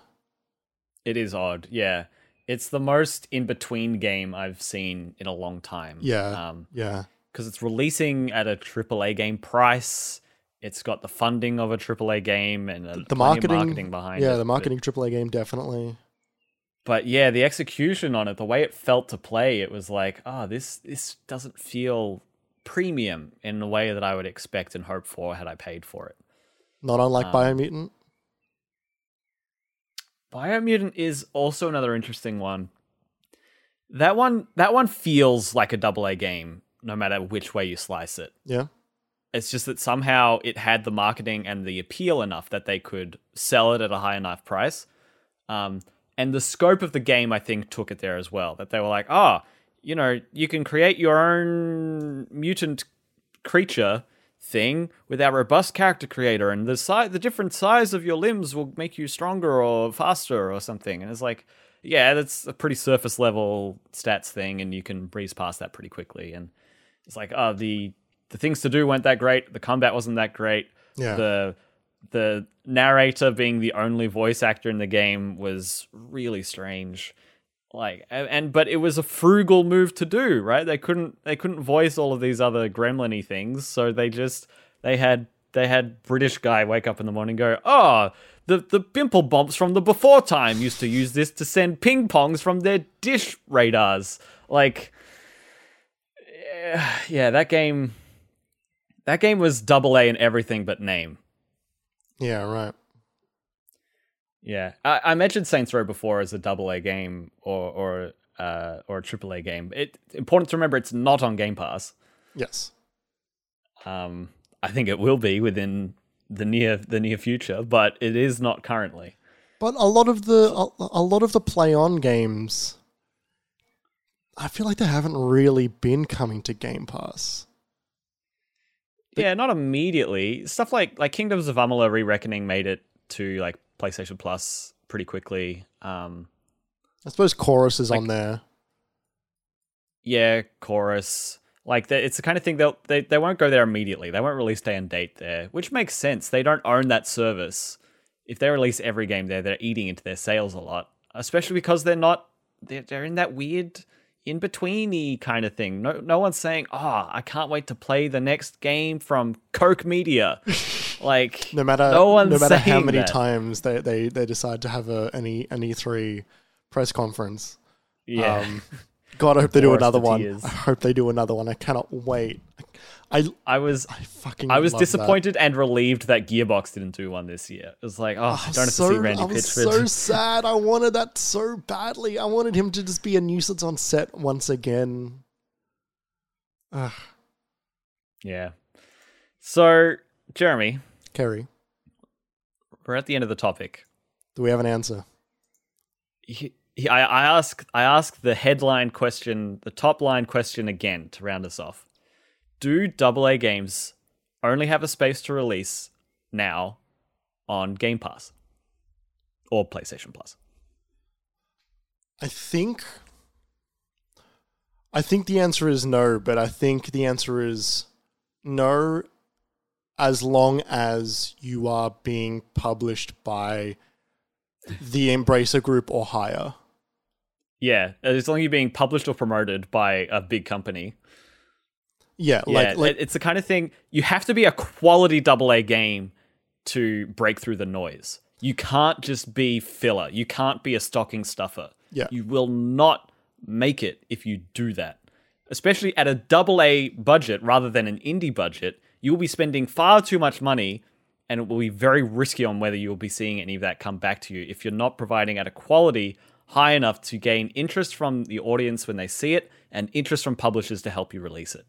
It is odd. Yeah. It's the most in between game I've seen in a long time. Yeah. Um, Yeah. Because it's releasing at a AAA game price. It's got the funding of a AAA game and the of marketing, marketing behind it. yeah, the but- marketing AAA game definitely. But, yeah, the execution on it, the way it felt to play, it was like, oh, this this doesn't feel premium in the way that I would expect and hope for had I paid for it. Not unlike Um, Biomutant. Biomutant is also another interesting one. That one that one feels like a double A game, no matter which way you slice it. Yeah, It's just that somehow it had the marketing and the appeal enough that they could sell it at a high enough price. Um, and the scope of the game, I think, took it there as well. That they were like, oh, you know, you can create your own mutant creature thing with our robust character creator, and the size, the different size of your limbs will make you stronger or faster or something. And it's like, yeah, that's a pretty surface level stats thing, and you can breeze past that pretty quickly. And it's like, oh, the the things to do weren't that great. The combat wasn't that great. Yeah. The the narrator being the only voice actor in the game was really strange. Like and, and but it was a frugal move to do, right? They couldn't they couldn't voice all of these other gremlin-y things, so they just they had they had British guy wake up in the morning and go, "Oh, the the pimple bombs from the before time used to use this to send ping pongs from their dish radars." Like yeah, yeah, that game that game was double A in everything but name. yeah, right. Yeah, I, I mentioned Saints Row before as a double A game or or uh, or a AAA game. It important to remember it's not on Game Pass. Yes. Um, I think it will be within the near the near future, but it is not currently. But a lot of the a, a lot of the play on games I feel like they haven't really been coming to Game Pass. Yeah, not immediately. Stuff like like Kingdoms of Amalur Re-Reckoning made it to like PlayStation Plus pretty quickly. Um, I suppose Chorus is Like- on there. yeah, Chorus. Like the, it's the kind of thing they'll they they won't go there immediately. They won't release day and date there, which makes sense. They don't own that service. If they release every game there, they're eating into their sales a lot. Especially because they're not they're, they're in that weird in betweeny kind of thing. No no one's saying, "Oh, I can't wait to play the next game from Koch Media." like No matter no one's no matter how many that. times they, they, they decide to have a an, e, an E3 press conference. yeah. Um, God, I hope they do another to one. I hope they do another one. I cannot wait. I I was I fucking I was love that. disappointed and relieved that Gearbox didn't do one this year. It was like, oh, I I don't have was to see so- Randy I was Pitchford. so sad. I wanted that so badly. I wanted him to just be a nuisance on set once again. Ugh, Yeah. So, Jeremy, Kerry, we're at the end of the topic. do we have an answer? He, he, I, I ask I ask the headline question, the top line question again to round us off. Do AA games only have a space to release now on Game Pass or PlayStation Plus? I think I think the answer is no, but I think the answer is no as long as you are being published by the Embracer group or higher. Yeah, as long as you're being published or promoted by a big company. Yeah, Yeah, like like it's the kind of thing you have to be a quality double A game to break through the noise. You can't just be filler. You can't be a stocking stuffer. Yeah. You will not make it if you do that. Especially at a double A budget rather than an indie budget, you will be spending far too much money and it will be very risky on whether you will be seeing any of that come back to you if you're not providing at a quality high enough to gain interest from the audience when they see it and interest from publishers to help you release it.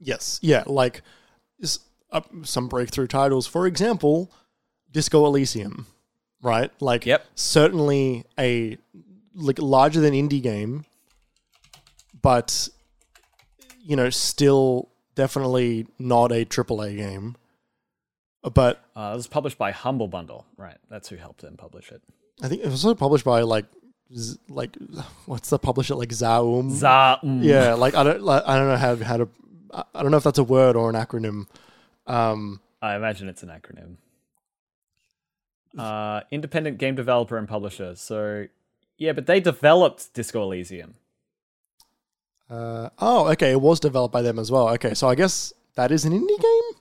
Yes, yeah, like uh, some breakthrough titles. For example, Disco Elysium, right? Like, Yep. certainly a like larger than indie game, but you know, still definitely not a AAA game. But Uh, it was published by Humble Bundle, right? That's who helped them publish it. I think it was also published by like, Z- like what's the publisher like Zaum? Za, mm. yeah, like I don't, like, I don't know how how to, I don't know if that's a word or an acronym. Um, I imagine it's an acronym. Uh, independent game developer and publisher. So, yeah, but they developed Disco Elysium. Uh, oh, okay. It was developed by them as well. Okay, so I guess that is an indie game.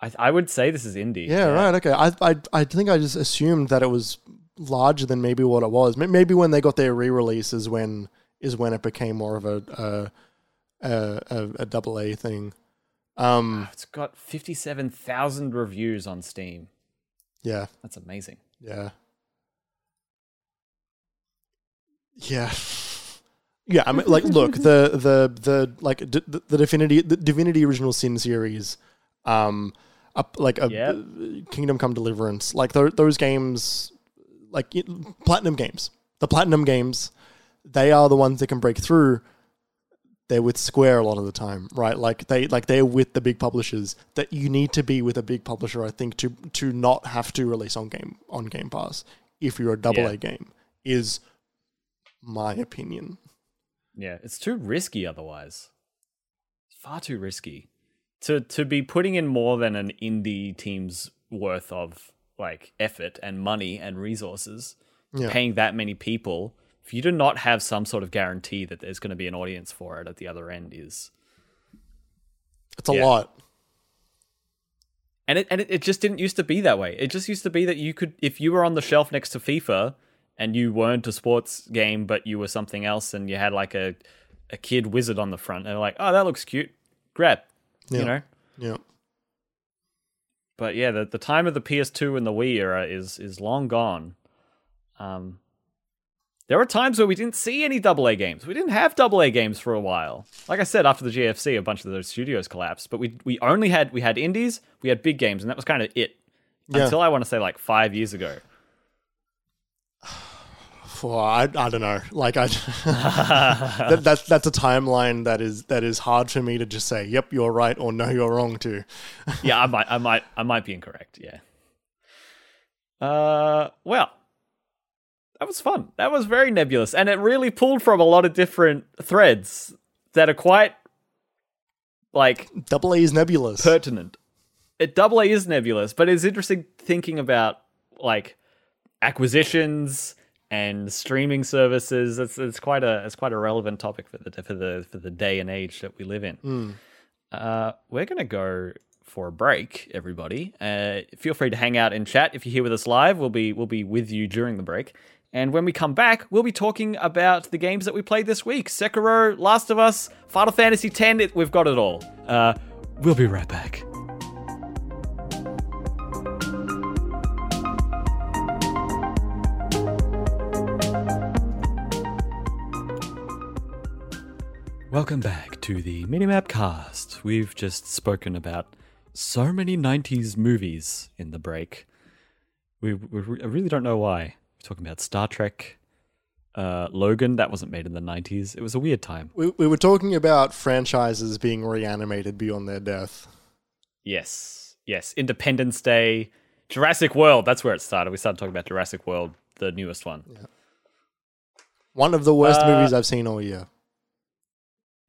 I, I would say this is indie. Yeah, right. Okay, I, I, I think I just assumed that it was larger than maybe what it was. Maybe when they got their re-release is when is when it became more of a a a, a, double A thing. Um, It's got 57,000 reviews on Steam. yeah, That's amazing. yeah, yeah. Yeah, I mean, like, look, the the the like d- the, the Divinity the Divinity Original Sin series, um, up like a Yep. Kingdom Come Deliverance, like th- those games, like platinum games, the platinum games, they are the ones that can break through. They're with Square a lot of the time, right? Like they like they're with the big publishers. That you need to be with a big publisher, I think, to to not have to release on game on Game Pass if you're a double Yeah. A game is my opinion. Yeah, it's too risky otherwise. It's far too risky to to be putting in more than an indie team's worth of like effort and money and resources, Yeah. paying that many people for you to not have some sort of guarantee that there's going to be an audience for it at the other end is It's a Yeah. lot. and it and it, it just didn't used to be that way. It just used to be that you could if you were on the shelf next to FIFA and you weren't a sports game but you were something else and you had like a a kid wizard on the front and they're like, "Oh, that looks cute." Grab. Yeah. You know? Yeah. But yeah, the, the time of the PS2 and the Wii era is is long gone. Um there were times where we didn't see any double A games. We didn't have double A games for a while. Like I said, after the GFC, a bunch of those studios collapsed. But we we only had we had indies, we had big games, and that was kind of it Yeah. until I want to say like five years ago. Well, I, I don't know. Like I, that, that's that's a timeline that is that is hard for me to just say. Yep, you're right, or no, you're wrong. too. yeah, I might, I might, I might be incorrect. Yeah. Uh, well, that was fun. That was very nebulous, and it really pulled from a lot of different threads that are quite like double A is nebulous. pertinent. It double A is nebulous, but it's interesting thinking about like acquisitions and streaming services. It's it's quite a it's quite a relevant topic for the for the for the day and age that we live in. Uh, we're gonna go for a break, everybody. Uh, feel free to hang out and chat if you're here with us live. We'll be we'll be with you during the break. And when we come back, we'll be talking about the games that we played this week: Sekiro, Last of Us, Final Fantasy X. It, we've got it all. Uh, we'll be right back. Welcome back to the Minimap Cast. We've just spoken about so many 90s movies in the break. We, we I really don't know why. We're talking about Star Trek, uh, Logan, that wasn't made in the 90s. It was a weird time. We, we were talking about franchises being reanimated beyond their death. Yes, yes. Independence Day, Jurassic World, that's where it started. We started talking about Jurassic World, the newest one. One of the worst Uh, movies I've seen all year.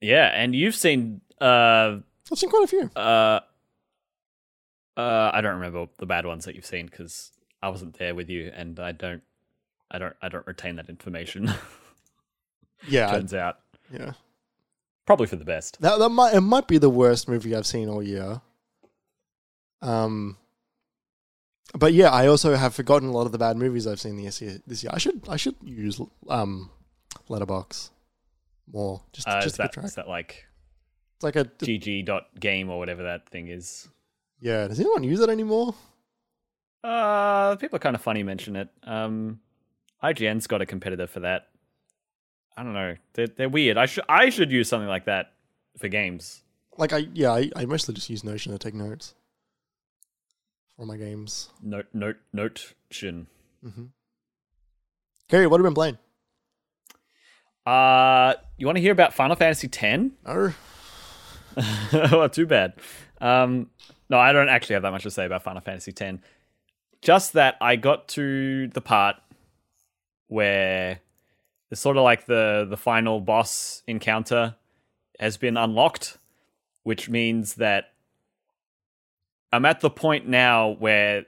Yeah, and you've seen uh I've seen quite a few. uh uh I don't remember the bad ones that you've seen because I wasn't there with you and I don't I don't I don't retain that information. Yeah, I- turns out. yeah. Probably for the best. That that might it might be the worst movie I've seen all year. Um, but yeah, I also have forgotten a lot of the bad movies I've seen this year. This year, I should I should use um, Letterboxd more just Uh, just to that, track. is that like It's like a gg game or whatever that thing is? yeah. Does anyone use it anymore? Uh people are kind of funny mention it. Um IGN's got a competitor for that. I don't know. They're, they're weird. I should I should use something like that for games. Like I yeah, I, I mostly just use Notion to take notes for my games. Note note notion. Gary, what have you been playing? Uh, you want to hear about Final Fantasy X? Oh, well, too bad. Um, no, I don't actually have that much to say about Final Fantasy X. Just that I got to the part where it's sort of like the the final boss encounter has been unlocked, which means that I'm at the point now where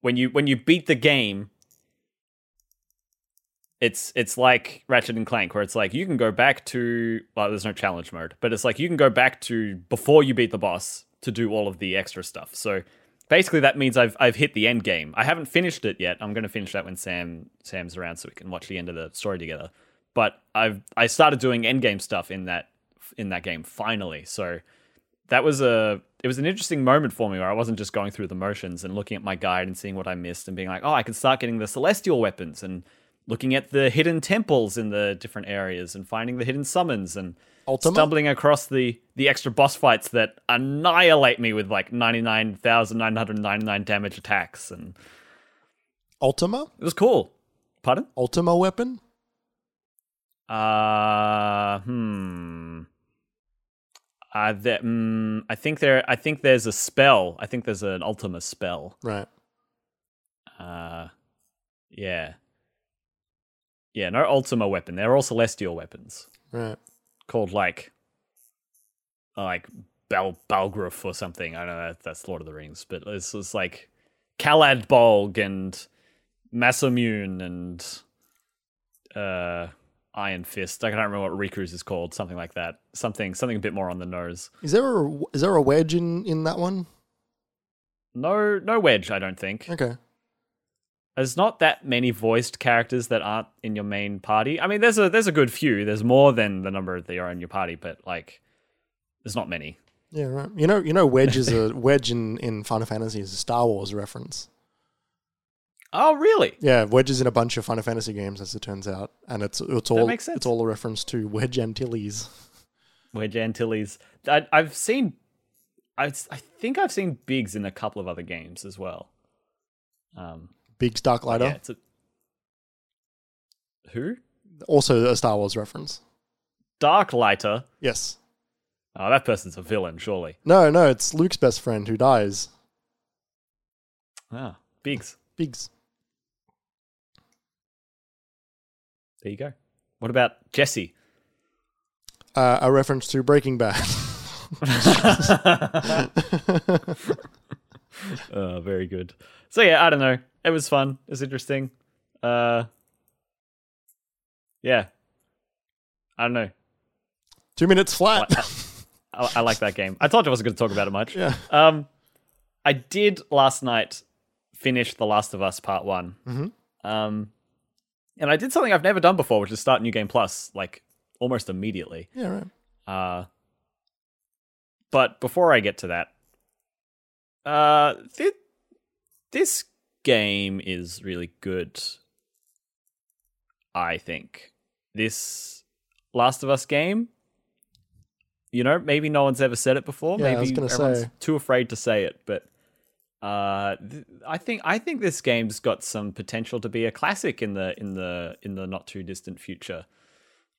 when you when you beat the game, it's it's like Ratchet and Clank, where it's like you can go back to well, there's no challenge mode, but it's like you can go back to before you beat the boss to do all of the extra stuff. So basically, that means I've I've hit the end game. I haven't finished it yet. I'm going to finish that when Sam Sam's around, so we can watch the end of the story together. But I've I started doing end game stuff in that in that game finally. So that was a it was an interesting moment for me where I wasn't just going through the motions and looking at my guide and seeing what I missed and being like, oh, I can start getting the celestial weapons and looking at the hidden temples in the different areas and finding the hidden summons and Ultima? stumbling across the the extra boss fights that annihilate me with like 99,999 damage attacks and Ultima, it was cool. Pardon? Ultima weapon. Uh, hmm. Uh, that, mm, I think there. I think there's a spell. I think there's an Ultima spell. Right. Uh, yeah, yeah. No Ultima weapon. They're all celestial weapons Right. called like, like Bal Balgruuf or something. I don't know. That, that's Lord of the Rings, but it's, it's like Caladbolg and Masamune and uh Iron Fist. I can't remember what Rikku's is called. Something like that. Something something a bit more on the nose. Is there a is there a wedge in in that one? No no wedge. I don't think. Okay. There's not that many voiced characters that aren't in your main party. I mean, there's a there's a good few. There's more than the number that are in your party, but like, there's not many. Yeah. Right. You know. You know. Wedge is a wedge in in Final Fantasy is a Star Wars reference. Oh, really? Yeah, Wedge is in a bunch of Final Fantasy games, as it turns out, and it's it's all makes sense. it's all a reference to Wedge Antilles. Wedge Antilles. I, I've seen. I, I think I've seen Biggs in a couple of other games as well. Um, Biggs Darklighter, yeah, it's a, who? also a Star Wars reference. Darklighter. Yes. Oh, that person's a villain, surely. No, no, it's Luke's best friend who dies. Ah, Biggs. Biggs. There you go. What about Jesse? Uh, a reference to Breaking Bad. Uh, very good. So yeah, I don't know. It was fun. It was interesting. Uh, yeah. I don't know. Two minutes flat. I, I like that game. I told you I wasn't going to talk about it much. yeah. Um, I did last night finish The Last of Us Part One. Mhm. Um, and I did something I've never done before, which is start New Game Plus like almost immediately. Yeah, right. Uh, but before I get to that, uh, th- this game is really good. I think this Last of Us game. You know, maybe no one's ever said it before. Yeah, I maybe was gonna everyone's say. too afraid to say it, but uh, th- I think I think this game's got some potential to be a classic in the in the in the not too distant future.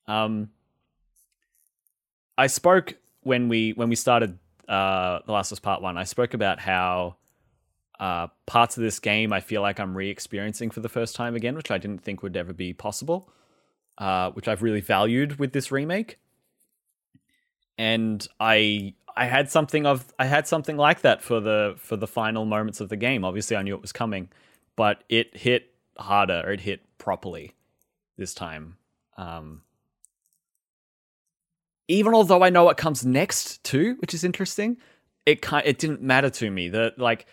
Um, I spoke when we when we started uh, The Last of Us Part One. I spoke about how uh, parts of this game I feel like I'm re-experiencing for the first time again, which I didn't think would ever be possible. Uh, which I've really valued with this remake, and I I had something of I had something like that for the for the final moments of the game. Obviously, I knew it was coming, but it hit harder. It hit properly this time. Um, even although I know what comes next too, which is interesting, it kind it didn't matter to me. The like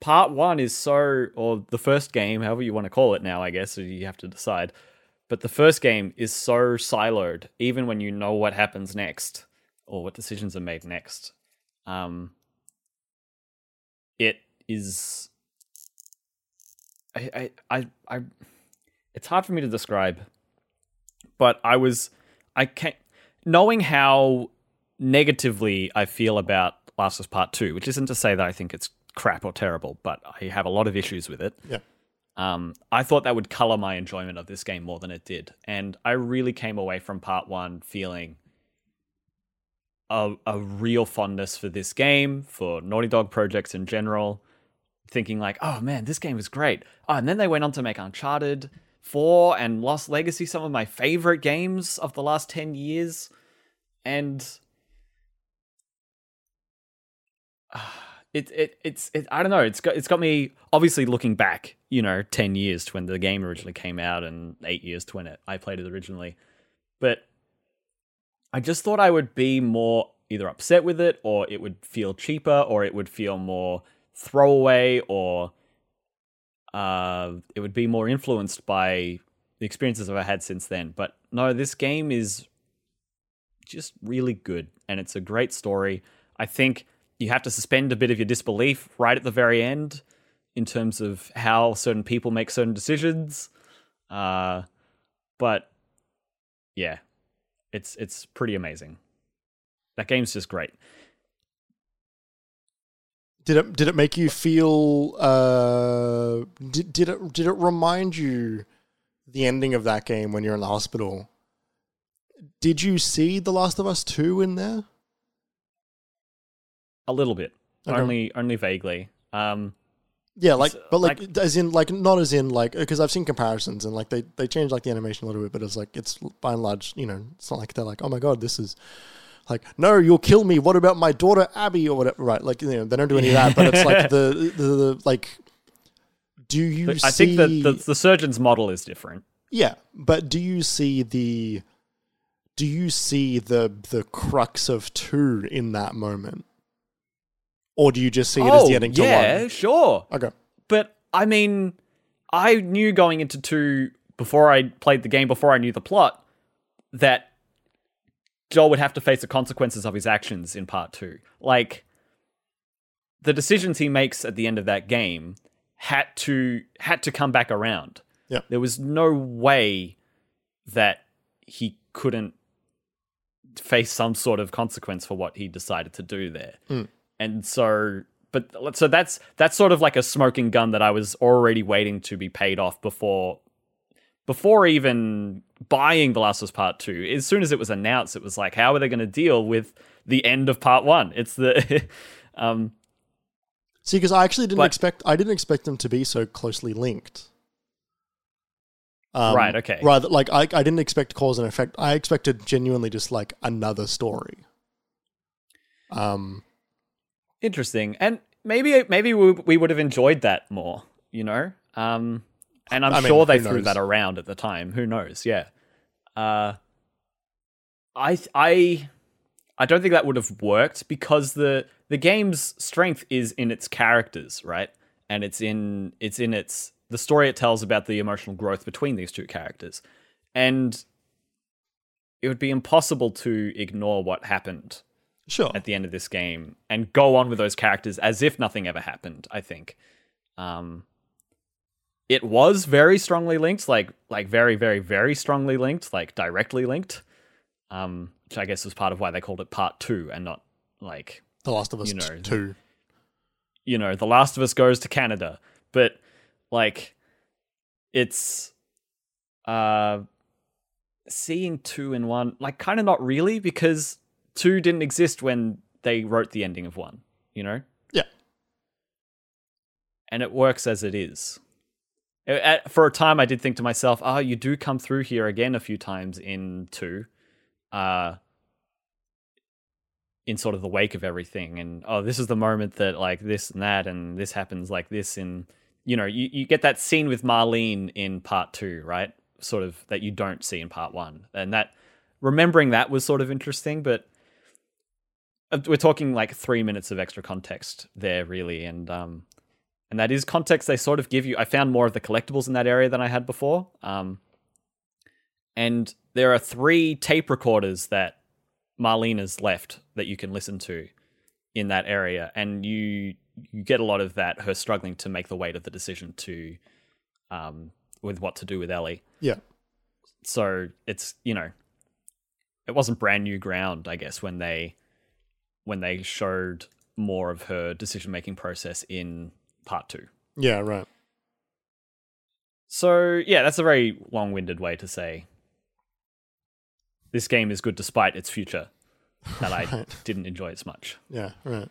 part one is so or the first game, however you want to call it now, I guess, so you have to decide. But the first game is so siloed, even when you know what happens next or what decisions are made next. Um it is I I I, I it's hard for me to describe. But I was I can't knowing how negatively I feel about Last of Us Part Two, which isn't to say that I think it's crap or terrible, but I have a lot of issues with it. Yeah. Um, I thought that would color my enjoyment of this game more than it did, and I really came away from Part One feeling a, a real fondness for this game, for Naughty Dog projects in general, thinking like, oh man, this game is great. Oh, and then they went on to make Uncharted 4 and Lost Legacy, some of my favorite games of the last 10 years. And it, it it's it, I don't know, it's got it's got me obviously looking back, you know, 10 years to when the game originally came out and 8 years to when it, I played it originally. But I just thought I would be more either upset with it or it would feel cheaper or it would feel more throwaway or uh, it would be more influenced by the experiences I've had since then. But no, this game is just really good and it's a great story. I think you have to suspend a bit of your disbelief right at the very end in terms of how certain people make certain decisions. Uh, but yeah, it's it's pretty amazing. That game's just great. Did it did it make you feel uh did, did it did it remind you the ending of that game when you're in the hospital? Did you see The Last of Us 2 in there? A little bit, Okay. only only vaguely. Um, Yeah, like uh, but like, as in like not as in like because I've seen comparisons and like they they changed like the animation a little bit, but it's like it's by and large, you know, it's not like they're like, "Oh my god, this is like no, you'll kill me. What about my daughter Abby or whatever?" Right? Like, you know, they don't do any of that, but it's like the the, the like do you I see think that the, the surgeon's model is different. Yeah, but do you see the do you see the the crux of 2 in that moment? Or do you just see it as the ending to Oh, yeah, 1? sure. Okay. But I mean, I knew going into two before I played the game, before I knew the plot, that Joel would have to face the consequences of his actions in part two. Like, the decisions he makes at the end of that game had to had to come back around. Yeah. There was no way that he couldn't face some sort of consequence for what he decided to do there. Mm. And so but so that's that's sort of like a smoking gun that I was already waiting to be paid off before before even buying The Last of Us Part 2. As soon as it was announced, it was like how are they going to deal with the end of part 1? It's the um See, because I actually didn't But- expect I didn't expect them to be so closely linked. Um, Right, okay. Rather, like I, I didn't expect cause and effect. I expected genuinely just like another story. Um, interesting. And maybe maybe we, we would have enjoyed that more you know? Um and i'm I mean, sure they threw knows? that around at the time. Who knows? Yeah. Uh i i i don't think that would have worked because the the game's strength is in its characters right? And it's in it's in its the story it tells about the emotional growth between these two characters. And it would be impossible to ignore what happened sure. at the end of this game and go on with those characters as if nothing ever happened i think um it was very strongly linked like like very very very strongly linked like directly linked um which i guess was part of why they called it part 2 and not like The Last of Us you know, two. you know the last of us goes to canada but like it's uh seeing two in one like kind of not really because two didn't exist when they wrote the ending of one you know? Yeah. and it works as it is. At- for a time i did think to myself oh you do come through here again a few times in two uh in sort of the wake of everything and oh this is the moment that like this and that and this happens like this in you know you, you get that scene with marlene in part two right? Sort of that you don't see in part one. And that remembering that was sort of interesting but we're talking like three minutes of extra context there really and um and that is context they sort of give you i found more of the collectibles in that area than i had before um and there are three tape recorders that Marlene has left that you can listen to in that area, and you you get a lot of that her struggling to make the weight of the decision to um with what to do with Ellie. Yeah. So it's you know it wasn't brand new ground, I guess, when they when they showed more of her decision making process in part two. Yeah. Right. So yeah, that's a very long-winded way to say this game is good despite its future that I didn't enjoy as much. Yeah. Right.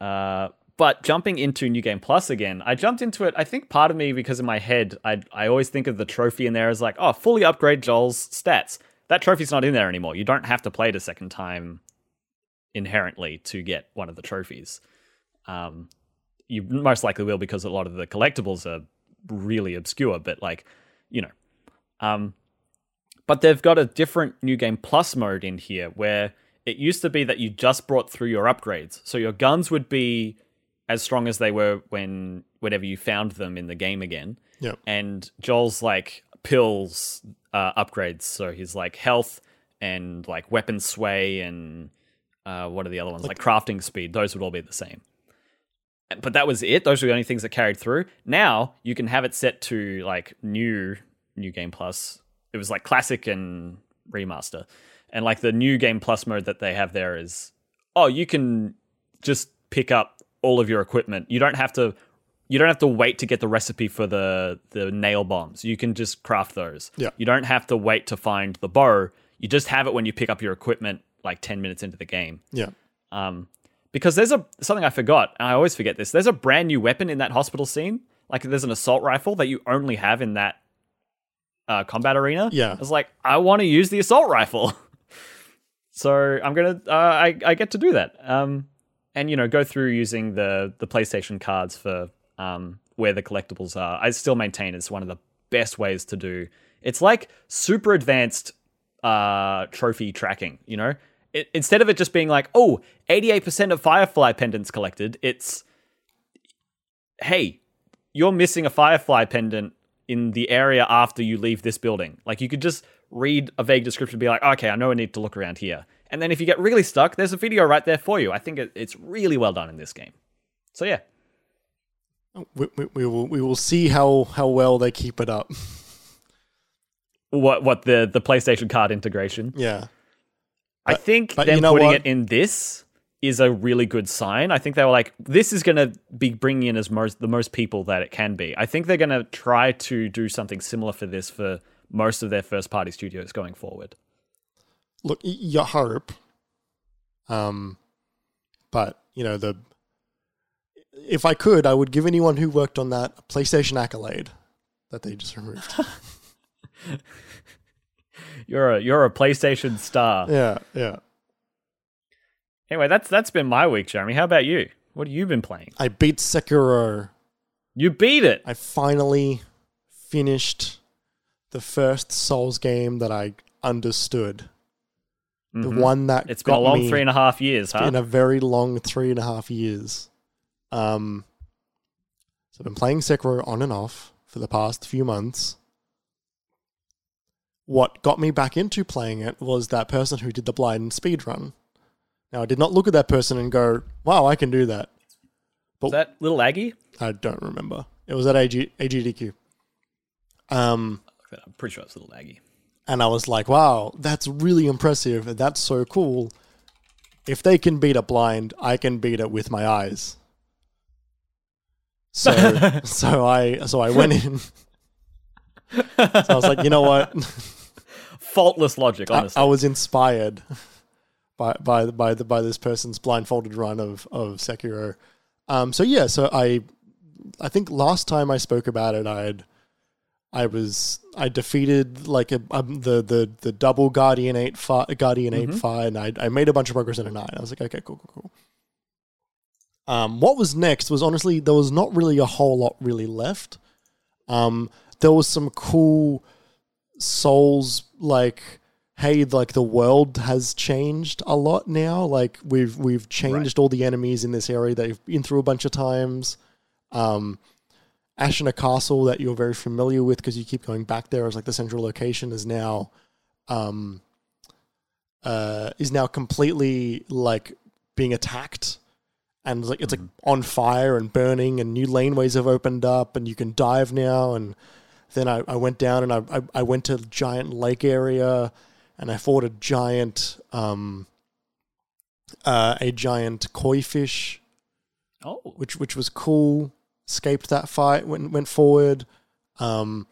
Uh, but jumping into New Game Plus again, I jumped into it. I think part of me, because in my head, I I always think of the trophy in there as like, oh, fully upgrade Joel's stats. That trophy's not in there anymore. You don't have to play it a second time inherently to get one of the trophies. Um, you most likely will because a lot of the collectibles are really obscure, but like, you know, um, but they've got a different new game plus mode in here where it used to be that you just brought through your upgrades. So your guns would be as strong as they were when whenever you found them in the game again. Yeah. And Joel's like pills uh, upgrades. So he's like health and like weapon sway and uh, what are the other ones? Like, crafting speed. Those would all be the same. But that was it. Those were the only things that carried through. Now you can have it set to like new new game plus. It was like classic and remaster. And like the new game plus mode that they have there is oh, you can just pick up all of your equipment. You don't have to you don't have to wait to get the recipe for the the nail bombs. You can just craft those. Yeah. You don't have to wait to find the bow. You just have it when you pick up your equipment like 10 minutes into the game. Yeah. Um, because there's a something I forgot, and I always forget this. There's a brand new weapon in that hospital scene. Like there's an assault rifle that you only have in that uh, combat arena. Yeah. I was like, I want to use the assault rifle. so I'm gonna, uh, I I get to do that. Um, and you know, go through using the the PlayStation cards for um where the collectibles are. I still maintain it's one of the best ways to do. It's like super advanced uh trophy tracking. You know, it, instead of it just being like, oh, 88% of Firefly pendants collected, it's, hey, you're missing a Firefly pendant in the area after you leave this building. Like, you could just read a vague description and be like, okay, I know I need to look around here. And then if you get really stuck, there's a video right there for you. I think it, it's really well done in this game. So, yeah. we, we, we will we will see how how well they keep it up. What what the the PlayStation card integration? yeah. I think but them you know putting what? it in this is a really good sign. I think they were like, this is going to be bringing in as most the most people that it can be. I think they're going to try to do something similar for this for most of their first party studios going forward. Look, you hope. Um, but you know the. If I could, I would give anyone who worked on that a PlayStation accolade that they just removed. You're a you're a PlayStation star. yeah, yeah. Anyway, that's that's been my week, Jeremy. How about you? What have you been playing? I beat Sekiro. You beat it. I finally finished the first Souls game that I understood. The Mhm. one that It's been a long three and a half years, huh? in a very long three and a half years. Um, so I've been playing Sekiro on and off for the past few months. What got me back into playing it was that person who did the blind speed run. Now I did not look at that person and go, "Wow, I can do that." Is that little Aggie? I don't remember. It was at AG, AGDQ. Um, I'm pretty sure it's little Aggie. and I was like, "Wow, that's really impressive. That's so cool. If they can beat it blind, I can beat it with my eyes." So, so I, so I went in. So I was like, you know what? Faultless logic, I, honestly. I was inspired by by by the by this person's blindfolded run of of Sekiro. Um, so yeah, so I I think last time I spoke about it, I had I was I defeated like a, um, the the the double Guardian Ape fight Guardian Ape fight, and I I made a bunch of progress in a nine. I was like, okay, cool, cool, cool. Um, what was next was honestly there was not really a whole lot really left. Um, there was some cool souls like hey like the world has changed a lot now. Like we've we've changed all the enemies in this area that you've been through a bunch of times. Um ashina castle that you're very familiar with because you keep going back there as like the central location is now um uh is now completely like being attacked and like it's like on fire and burning and new laneways have opened up and you can dive now and then I, I went down and I, I, I went to the giant lake area and I fought a giant um uh, a giant koi fish oh, which which was cool escaped that fight went went forward um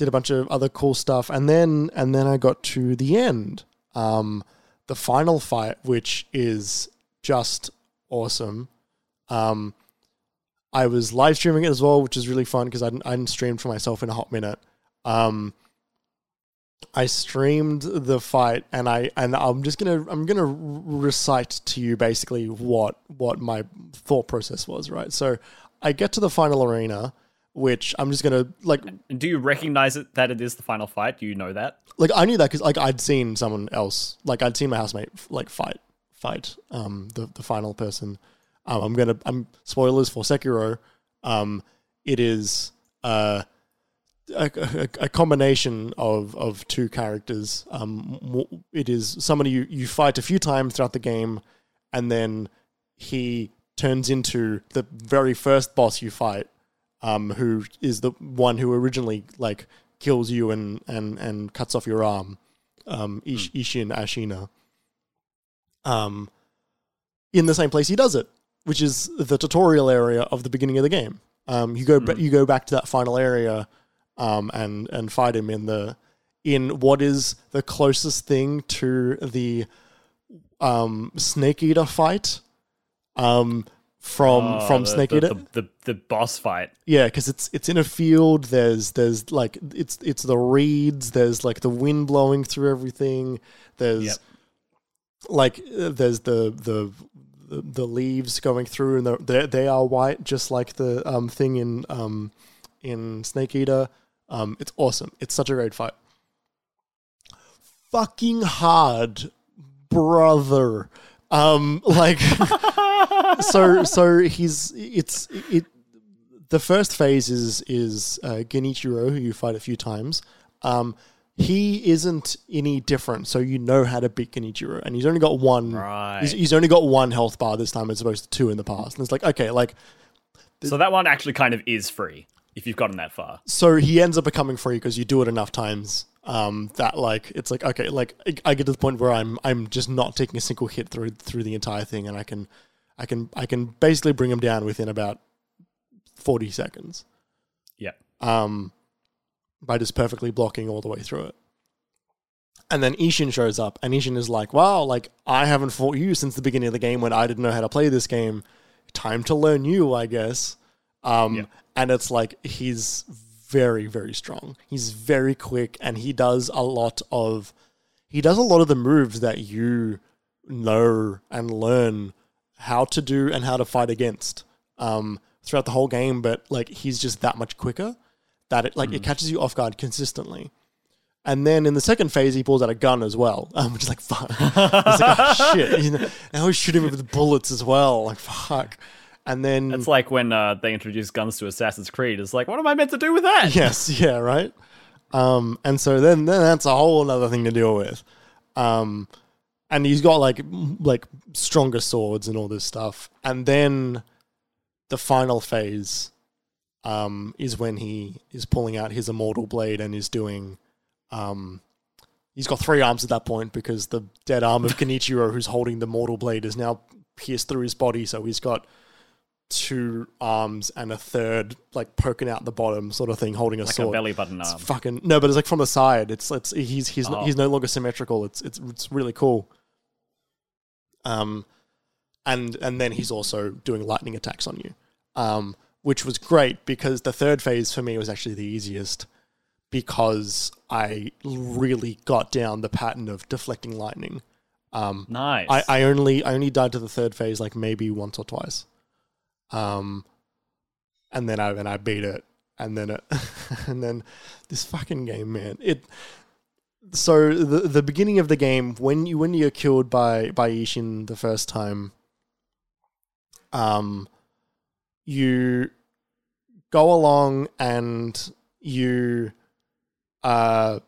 did a bunch of other cool stuff. And then and then I got to the end um the final fight which is just awesome. Um I was live streaming it as well, which is really fun because I hadn't, I hadn't streamed for myself in a hot minute. Um, I streamed the fight, and I and I'm just gonna I'm gonna recite to you basically what what my thought process was. Right, so I get to the final arena, which I'm just gonna like do you recognize it that it is the final fight? Do you know that? like I knew that because like I'd seen someone else, like I'd seen my housemate like fight fight um the the final person. Um, I'm gonna I'm spoilers for Sekiro. Um, it is uh a, a, a combination of of two characters. Um, it is somebody you you fight a few times throughout the game, and then he turns into the very first boss you fight, um, who is the one who originally like kills you and and and cuts off your arm, um, Ish, Ishin Ashina. Um, in the same place he does it, which is the tutorial area of the beginning of the game. Um, you go ba- you go back to that final area, um, and and fight him in the in what is the closest thing to the um, Snake Eater fight. Um, from Oh, from the- Snake the, Eater, the, the, the boss fight. yeah, because it's it's in a field. There's there's like it's it's the reeds. There's like the wind blowing through everything. There's Yep. like uh, there's the the the, leaves going through, and the, they they are white, just like the um thing in um in Snake Eater. Um, it's awesome. It's such a great fight. Fucking hard, brother. Um, like so so he's it's it the first phase is is uh, Genichiro, who you fight a few times. Um, he isn't any different, so you know how to beat Genichiro, and he's only got one. Right. He's, he's only got one health bar this time, as opposed to two in the past. And it's like, okay, like So that one actually kind of is free if you've gotten that far. so he ends up becoming free because you do it enough times um, that like it's like okay like I- I get to the point where I'm I'm just not taking a single hit through through the entire thing and I can I can I can basically bring him down within about forty seconds Yeah. um, by just perfectly blocking all the way through it. And then Ishin shows up, and Ishin is like, "Wow, like I haven't fought you since the beginning of the game when I didn't know how to play this game. Time to learn you, I guess." Um, Yeah. And it's like he's very, very strong. He's very quick, and he does a lot of he does a lot of the moves that you know and learn how to do and how to fight against um, throughout the whole game. But like he's just that much quicker that it like it catches you off guard consistently. And then in the second phase, he pulls out a gun as well, um, which is like fuck. It's like oh shit. You know, now he's shooting me with bullets as well. Like fuck. And then It's like when uh, they introduced guns to Assassin's Creed. It's like, what am I meant to do with that? yes, yeah, right. Um, and so then then that's a whole other thing to deal with. Um, and he's got like like stronger swords and all this stuff. And then the final phase um, is when he is pulling out his immortal blade and is doing. Um, he's got three arms at that point because the dead arm of Genichiro, who's holding the mortal blade, is now pierced through his body. So he's got two arms and a third like poking out the bottom, sort of thing, holding a Like sword. a belly button It's fucking no, but it's like from the side. It's it's he's he's Oh. he's no longer symmetrical. It's it's it's really cool. Um, and and then he's also doing lightning attacks on you, um, which was great because the third phase for me was actually the easiest because I really got down the pattern of deflecting lightning. Um, Nice. I, I only I only died to the third phase like maybe once or twice. Um and then I then I beat it and then it and then this fucking game man it so the the beginning of the game when you when you're killed by by Ishin the first time um you go along and you uh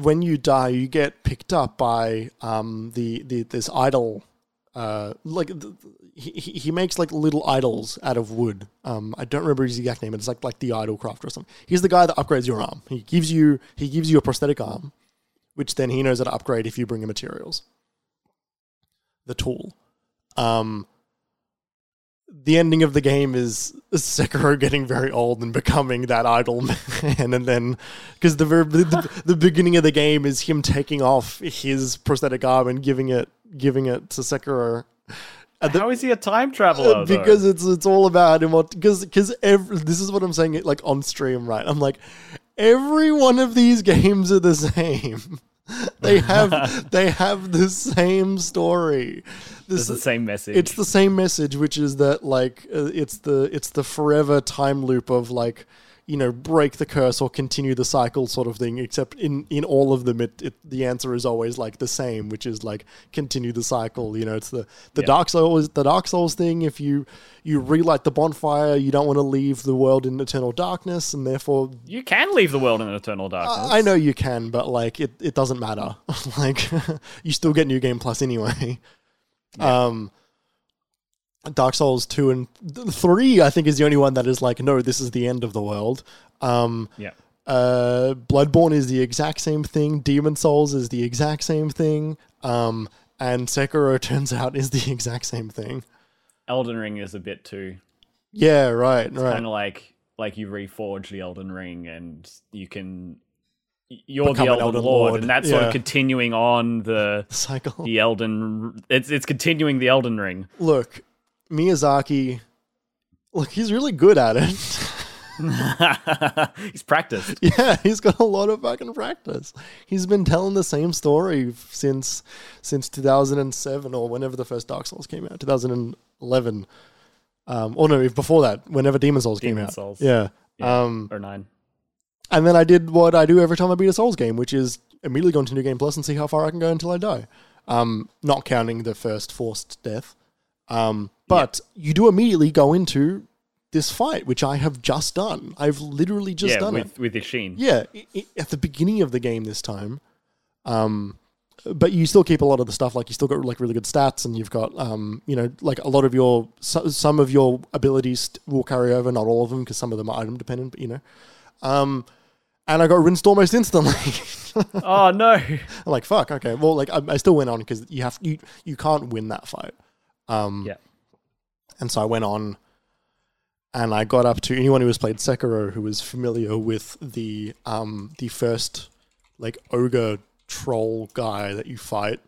when you die, you get picked up by um the, the this idol. Uh, like th- he he he makes like little idols out of wood. Um, I don't remember his exact name. It's like like the idol craft or something. He's the guy that upgrades your arm. He gives you he gives you a prosthetic arm, which then he knows how to upgrade if you bring him materials. The tool. Um, the ending of the game is Sekiro getting very old and becoming that idol man, and then because the, the the beginning of the game is him taking off his prosthetic arm and giving it giving it to Sekiro. And the- How is he a time traveler? Uh, though? because it's it's all about him. Because because every this is what I'm saying. Like on stream, right? I'm like, every one of these games are the same. they have they have the same story. it's This, the same message. it's the same message, which is that like uh, it's the it's the forever time loop of like you know break the curse or continue the cycle sort of thing. Except in in all of them, it, it the answer is always like the same, which is like continue the cycle. You know, it's the the Yeah. Dark Souls the Dark Souls thing. If you you relight the bonfire, you don't want to leave the world in eternal darkness, and therefore you can leave the world in eternal darkness. I know you can, but like it, it doesn't matter. like you still get new game plus anyway. Um Dark Souls 2 and 3 I think is the only one that is like no this is the end of the world. Um Yeah. uh Bloodborne is the exact same thing, Demon Souls is the exact same thing. Um and Sekiro turns out is the exact same thing. Elden Ring is a bit too Yeah, right, right. kind of like like you reforge the Elden Ring and you can you're Become the Elden, Elden Lord, Lord, and that's sort of continuing on the Cycle. the Elden. It's it's continuing the Elden Ring. Look, Miyazaki look, he's really good at it. He's practiced. Yeah, he's got a lot of fucking practice. He's been telling the same story since since 2007 or whenever the first Dark Souls came out, 2011. Um, or no, before that, whenever Demon Souls came Demon out. Souls. Yeah. Yeah. Um, Or nine. and then I did what I do every time I beat a Souls game, which is immediately go into New Game Plus and see how far I can go until I die. Um, not counting the first forced death. Um, but you do immediately go into this fight, which I have just done. I've literally just yeah, done it. with with Ishin. Yeah, i i at the beginning of the game this time, um, but you still keep a lot of the stuff. Like you still got like really good stats, and you've got um, you know, like a lot of your so, some of your abilities will carry over, not all of them, because some of them are item dependent. But you know, um, and I got rinsed almost instantly. oh no! I'm like, fuck. Okay, well, like I, I still went on because you have you you can't win that fight. Um, Yeah. and so I went on, and I got up to anyone who has played Sekiro who is familiar with the um the first like ogre troll guy that you fight.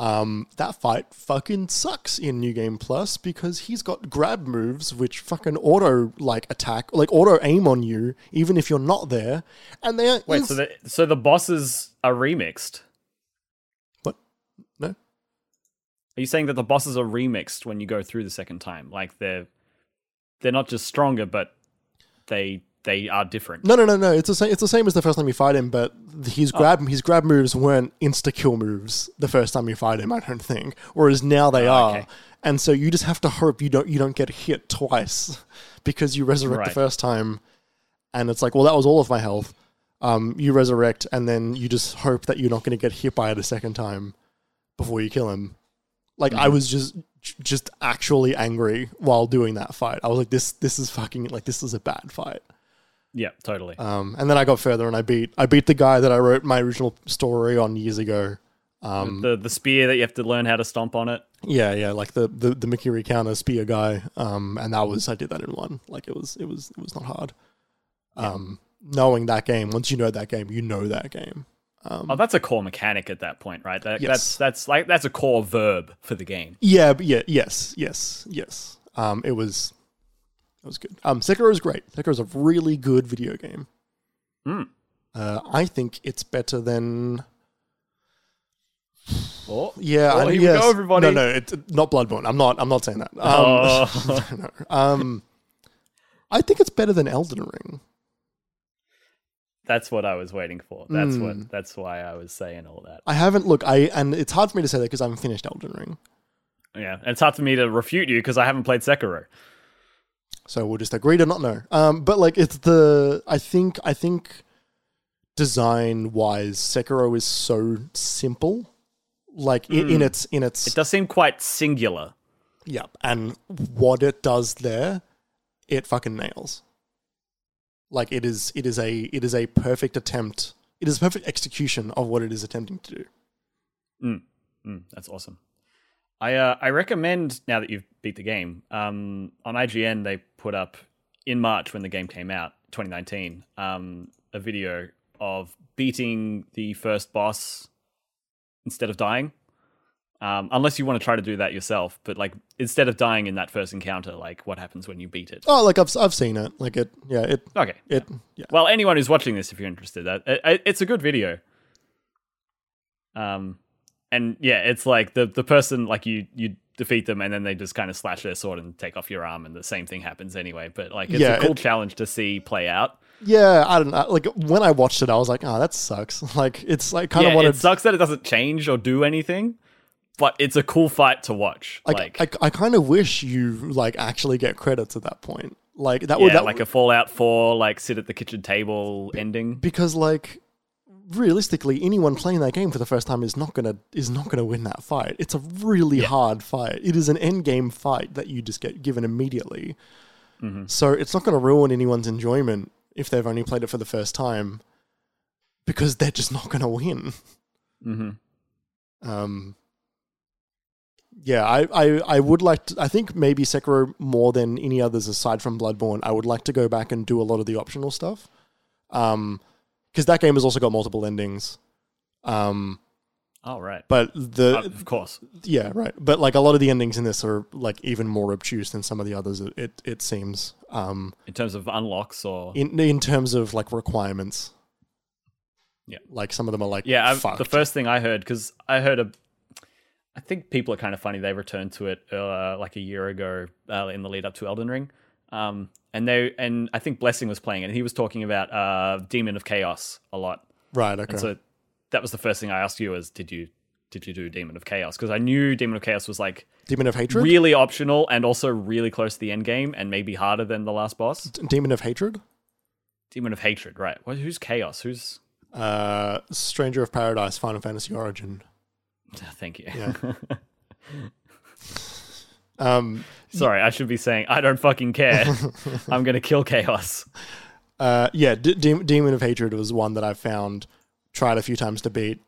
Um, that fight fucking sucks in New Game Plus because he's got grab moves which fucking auto like attack, like auto aim on you even if you're not there, and they are Wait, ins- so the so the bosses are remixed. what? No, Are you saying that the bosses are remixed when you go through the second time? Like they're they're not just stronger, but they they are different. No, no, no, no. It's the same. It's the same as the first time you fight him, but his Oh. grab his grab moves weren't insta kill moves the first time you fight him. I don't think. Whereas now they Oh, are, okay. and so you just have to hope you don't you don't get hit twice because you resurrect the first time, and it's like, well, that was all of my health. Um, you resurrect, and then you just hope that you're not going to get hit by it a second time before you kill him. Like I Mhm. was just just actually angry while doing that fight. I was like, this this is fucking like this is a bad fight. Yeah, totally. Um, and then I got further and I beat I beat the guy that I wrote my original story on years ago. Um, the the spear that you have to learn how to stomp on it. yeah, yeah, like the the, the Mikiri counter spear guy. Um, and that was I did that in one. Like it was it was it was not hard. Um, knowing that game, once you know that game, you know that game. Um, Oh, that's a core mechanic at that point, right? That, Yes. That's that's like that's a core verb for the game. yeah, but yeah, yes, yes, yes. Um, it was it was good. Um, Sekiro is great. Sekiro is a really good video game. Hmm. Uh, I think it's better than Oh, Yeah, Oh, I, here we go, everybody. No, no, it's not Bloodborne. I'm not. I'm not saying that. Um, Oh. no, um, I think it's better than Elden Ring. That's what I was waiting for. That's Mm. what. That's why I was saying all that. I haven't look. I and it's hard for me to say that because I haven't finished Elden Ring. Yeah, and it's hard for me to refute you because I haven't played Sekiro. So we'll just agree to not know. Um, but like it's the. I think. I think. Design wise, Sekiro is so simple. Like in, in Mm. its in its It does seem quite singular. yeah, and what it does there, it fucking nails. Like it is, it is a, it is a perfect attempt. It is a perfect execution of what it is attempting to do. Mm, that's awesome. I uh, I recommend now that you've beat the game. Um, on IGN they put up in March when the game came out, 2019, um, a video of beating the first boss instead of dying. Um, unless you want to try to do that yourself, but like instead of dying in that first encounter, like what happens when you beat it? Oh, like I've, I've seen it. Like it, yeah, it, Okay, it, yeah. well, anyone who's watching this, if you're interested, that it, it- it's a good video. Um, and yeah, it's like the the person like you you defeat them, and then they just kind of slash their sword and take off your arm, and the same thing happens anyway. But like, it's Yeah, a cool it- challenge to see play out. Yeah, I don't know. Like when I watched it, I was like, oh, that sucks. Like it's like kind yeah, of wanted. it sucks that it doesn't change or do anything, but it's a cool fight to watch. like, Like, I, I kind of wish you like actually get credits at that point. Like that would that like a Fallout Four, like sit at the kitchen table ending. because like realistically anyone playing that game for the first time is not gonna is not gonna win that fight it's a really hard fight it is an end game fight that you just get given immediately Mm-hmm. so it's not gonna ruin anyone's enjoyment if they've only played it for the first time because they're just not gonna win hmm um yeah, I, I, I would like to. I think maybe Sekiro more than any others aside from Bloodborne. I would like to go back and do a lot of the optional stuff, um, because that game has also got multiple endings. Um, Oh right, but the Uh, of course. yeah, right. But like a lot of the endings in this are like even more obtuse than some of the others. It it, it seems. Um, In terms of unlocks or in in terms of like requirements. Yeah. like some of them are like Yeah, the first thing I heard because I heard a, I think people are Kinda Funny. They returned to it uh, like a year ago uh, in the lead up to Elden Ring, um, and they and I think Blessing was playing it. and He was talking about uh, Demon of Chaos a lot, right. Okay. and so that was the first thing I asked you: was did you did you do Demon of Chaos? Because I knew Demon of Chaos was like Demon of hatred. really optional and also really close to the end game and maybe harder than the last boss. Demon of hatred. Demon of Hatred, right? Well, who's Chaos? Who's Uh, Stranger of Paradise, Final Fantasy Origin. Thank you. Yeah. Um, Sorry, I should be saying I don't fucking care. I'm gonna kill chaos. uh, yeah, D- Dem- Demon of Hatred was one that I found, tried a few times to beat,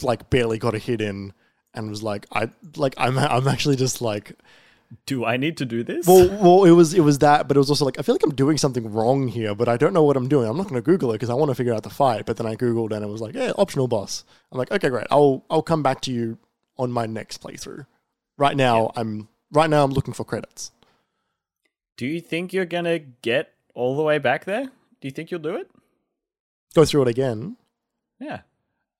like barely got a hit in, and was like, I like I'm I'm actually just like, Do I need to do this? well, well, it was it was that, but it was also like I feel like I'm doing something wrong here, but I don't know what I'm doing. I'm not going to Google it because I want to figure out the fight. But then I googled and it was like, yeah, optional boss. I'm like, okay, great. I'll I'll come back to you on my next playthrough. Right now, I'm right now I'm looking for credits. do you think you're gonna get all the way back there? Do you think you'll do it? Go through it again. Yeah.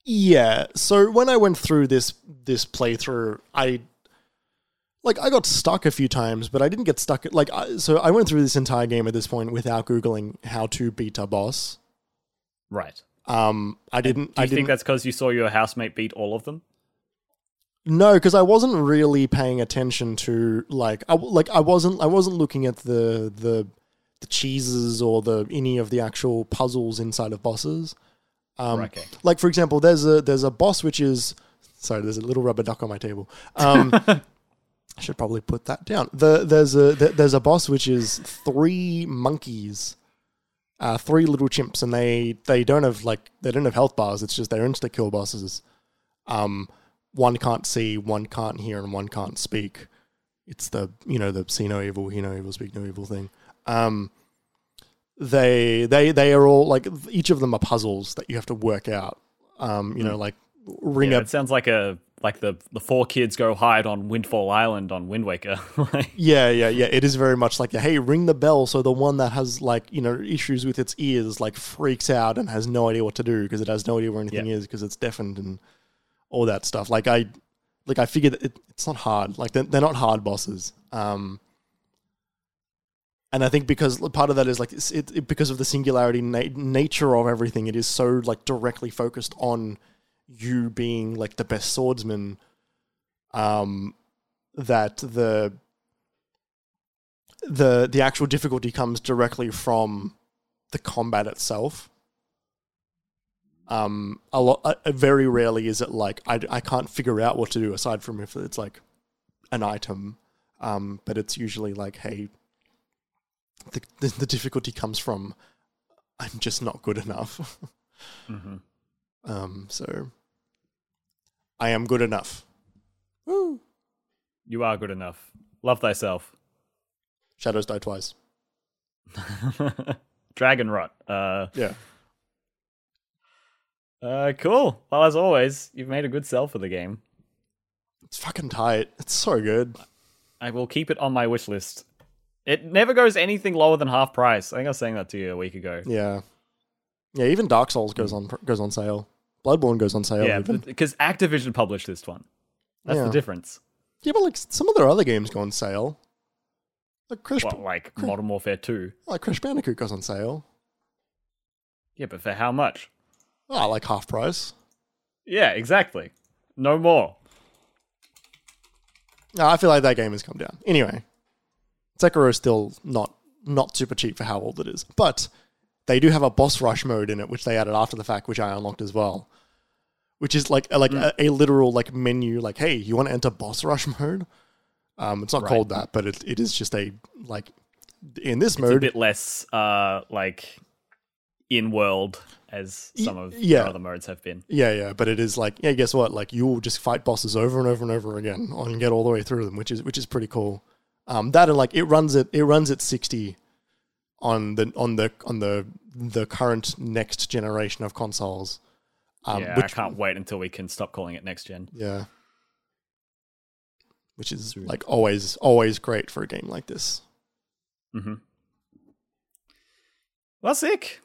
Yeah. So when I went through this this playthrough, I like I got stuck a few times, but I didn't get stuck. Like I, so, I went through this entire game at this point without googling how to beat a boss. Right. Um, I didn't. Do I you didn't. think that's because you saw your housemate beat all of them? No, because I wasn't really paying attention to like I like I wasn't I wasn't looking at the the the cheeses or the any of the actual puzzles inside of bosses. Um, Right, okay. Like for example, there's a there's a boss which is sorry, there's a little rubber duck on my table. Um, I should probably put that down. The there's a the, there's a boss which is three monkeys, uh, three little chimps, and they they don't have like they don't have health bars. It's just they're insta kill bosses. Um, one can't see, one can't hear, and one can't speak. It's the you know the see no evil, hear no evil, speak no evil thing. Um, they they they are all like each of them are puzzles that you have to work out. Um, you know, like ring Yeah, a it sounds like a like the the four kids go hide on Windfall Island on Wind Waker. Like, Yeah, yeah, yeah. It is very much like, hey, ring the bell so the one that has like, you know, issues with its ears like freaks out and has no idea what to do because it has no idea where anything Yeah. is because it's deafened and all that stuff. Like I like I figured it, it's not hard. Like they're, they're not hard bosses. Um and I think because part of that is like it's, it, it because of the singularity na- nature of everything, it is so like directly focused on you being like the best swordsman. Um, that the the the actual difficulty comes directly from the combat itself. Um, a lot, uh, very rarely is it like I, I can't figure out what to do aside from if it's like an item. Um, but it's usually like, hey, the the, the difficulty comes from I'm just not good enough. mhm. Um, so I am good enough. Woo! You are good enough. Love thyself. Shadows die twice. Dragon rot. Uh, Yeah. uh, cool. Well, as always, you've made a good sell for the game. It's fucking tight. It's so good. I will keep it on my wish list. It never goes anything lower than half price. I think I was saying that to you a week ago. Yeah. Yeah, even Dark Souls goes on goes on sale. Bloodborne goes on sale Yeah, because Activision published this one. That's Yeah. the difference. yeah, but like some of their other games go on sale. Like Crash, like Modern Warfare 2. like Crash Bandicoot goes on sale. Yeah, but for how much? Oh, like half price. Yeah, exactly. No more. No, I feel like that game has come down. Anyway, Sekiro is still not not super cheap for how old it is, but they do have a boss rush mode in it, which they added after the fact, which I unlocked as well. Which is like like a, a literal like menu, like hey, you want to enter boss rush mode? Um, it's not Right. called that, but it, it is just a like in this mode. A bit less uh like in world as some of yeah. the other modes have been. Yeah, yeah, but it is like, yeah, guess what? Like you will just fight bosses over and over and over again and get all the way through them, which is which is pretty cool. Um, that and like it runs at it runs at sixty on the on the on the the current next generation of consoles. Um, yeah, which, I can't wait until we can stop calling it next gen. Yeah, which is like always always great for a game like this. Mm-hmm. Well, sick.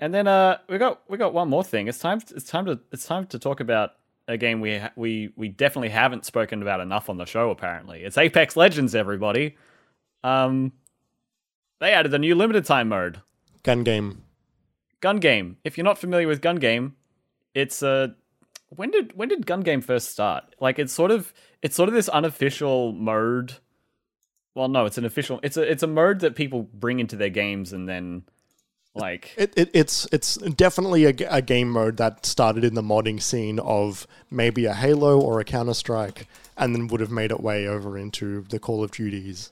And then uh, we got we got one more thing. It's time. It's time to it's time to talk about a game we ha- we we definitely haven't spoken about enough on the show. Apparently, it's Apex Legends. Everybody, um, they added a new limited time mode, Gun game. Gun Game. If you're not familiar with Gun Game, it's a when did when did Gun Game first start? Like it's sort of it's sort of this unofficial mode. Well, no, it's an official. It's a it's a mode that people bring into their games and then Like It, it, it's it's definitely a, a, game mode that started in the modding scene of maybe a Halo or a Counter Strike, and then would have made it way over into the Call of Duties.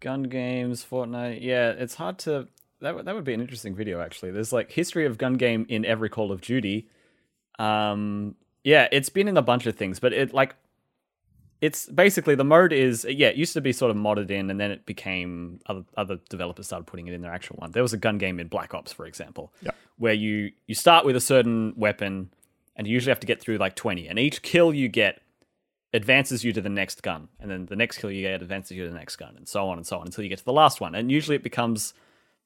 Gun games, Fortnite. Yeah, it's hard to. That would- that would be an interesting video actually. There's like history of gun game in every Call of Duty. Um, yeah, it's been in a bunch of things, but it like it's basically the mode is yeah, it used to be sort of modded in, and then it became other other developers started putting it in their actual one. There was a gun game in Black Ops, for example, Yeah. where you you start with a certain weapon, and you usually have to get through like twenty, and each kill you get advances you to the next gun, and then the next kill you get advances you to the next gun, and so on and so on until you get to the last one. And usually it becomes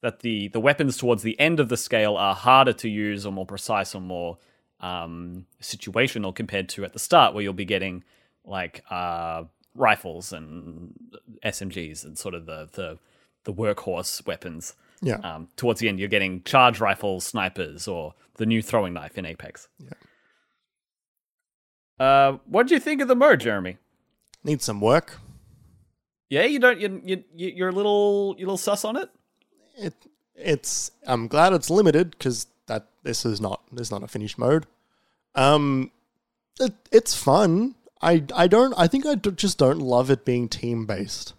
that the the weapons towards the end of the scale are harder to use or more precise or more um, situational compared to at the start where you'll be getting like uh, rifles and SMGs and sort of the the, the workhorse weapons. Yeah. Um, towards the end, you're getting charge rifles, snipers, or the new throwing knife in Apex. Yeah. Uh, what do you think of the mode, Jeremy? Needs some work. Yeah, you don't. You, you you're a little you're a little sus on it. It it's I'm glad it's limited because that this is not this is not a finished mode. Um, it, it's fun. I I don't I think I d- just don't love it being team based.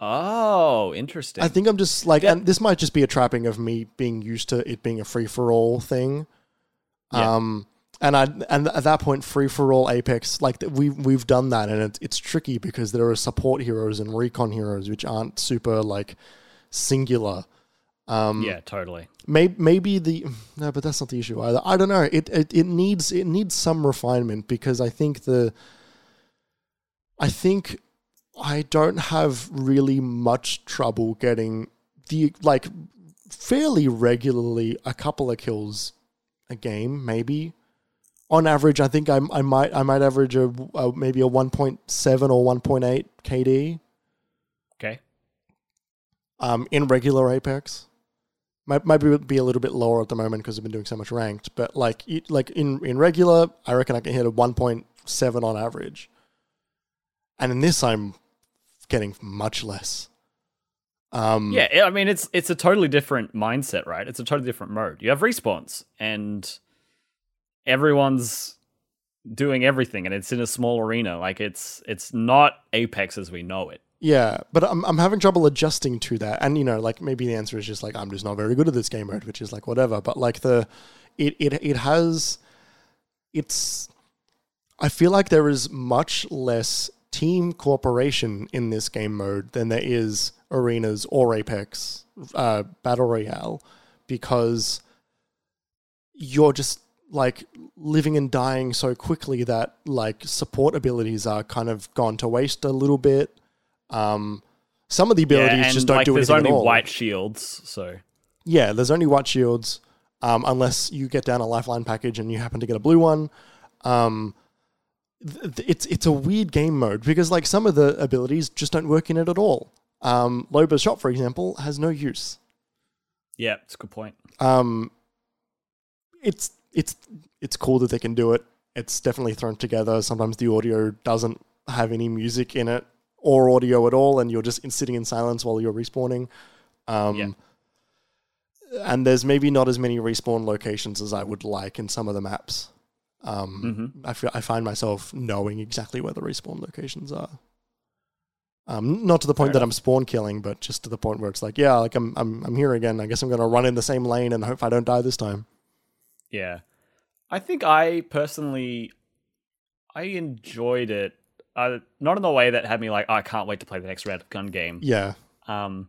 Oh, interesting. I think I'm just like, Yeah. and this might just be a trapping of me being used to it being a free for all thing. Yeah. Um, and I and at that point, free for all Apex, like we we've done that, and it, it's tricky because there are support heroes and recon heroes which aren't super like singular. Um, yeah, totally. Maybe maybe the no, but that's not the issue either. I don't know. It it, it needs it needs some refinement because I think the I think I don't have really much trouble getting the like fairly regularly a couple of kills a game maybe on average I think I, I might I might average a, a maybe a 1.7 or 1.8 KD Okay. um, in regular Apex. Might might be, be a little bit lower at the moment because I've been doing so much ranked, but like like in in regular, I reckon I can hit a one point seven on average, and in this I'm getting much less. Um, Yeah, I- I mean it's it's a totally different mindset, right? It's a totally different mode. You have respawns and everyone's doing everything and it's in a small arena. Like it's it's not Apex as we know it. Yeah, but I'm I'm having trouble adjusting to that, and you know, like maybe the answer is just like I'm just not very good at this game mode, which is like whatever. But like the, it it it has, it's, I feel like there is much less team cooperation in this game mode than there is arenas or Apex, uh, battle royale, because you're just like living and dying so quickly that like support abilities are kind of gone to waste a little bit. Um, some of the abilities yeah, just don't like, do there's anything only at all. white shields, so Yeah, there's only white shields, um, unless you get down a lifeline package and you happen to get a blue one. Um, th- th- it's it's a weird game mode because like some of the abilities just don't work in it at all. Um, Loba's shot, for example, has no use. yeah, it's a good point. Um, it's it's it's cool that they can do it. It's definitely thrown together. Sometimes the audio doesn't have any music in it or audio at all, and you're just in, sitting in silence while you're respawning. Um, Yeah. And there's maybe not as many respawn locations as I would like in some of the maps. Um, Mhm. I feel I find myself knowing exactly where the respawn locations are. Um, not to the point Fair that enough. I'm spawn killing, but just to the point where it's like, yeah, like I'm I'm I'm here again. I guess I'm gonna run in the same lane and hope I don't die this time. Yeah. I think I personally I enjoyed it. Uh, not in the way that had me like, oh, I can't wait to play the next round of gun game. Yeah, Um,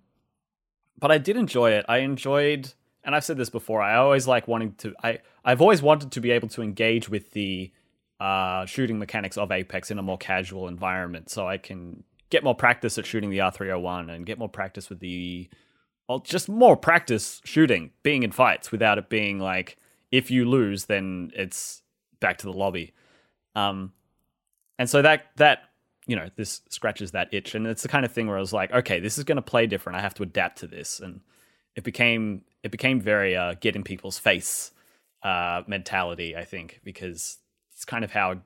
but I did enjoy it. I enjoyed, and I've said this before. I always like wanting to. I I've always wanted to be able to engage with the uh, shooting mechanics of Apex in a more casual environment, so I can get more practice at shooting the R301 and get more practice with the, well, just more practice shooting, being in fights without it being like if you lose, then it's back to the lobby. Um, and so that that you know this scratches that itch, and it's the kind of thing where I was like, okay, this is going to play different. I have to adapt to this, and it became it became very uh, get in people's face uh, mentality. I think because it's kind of how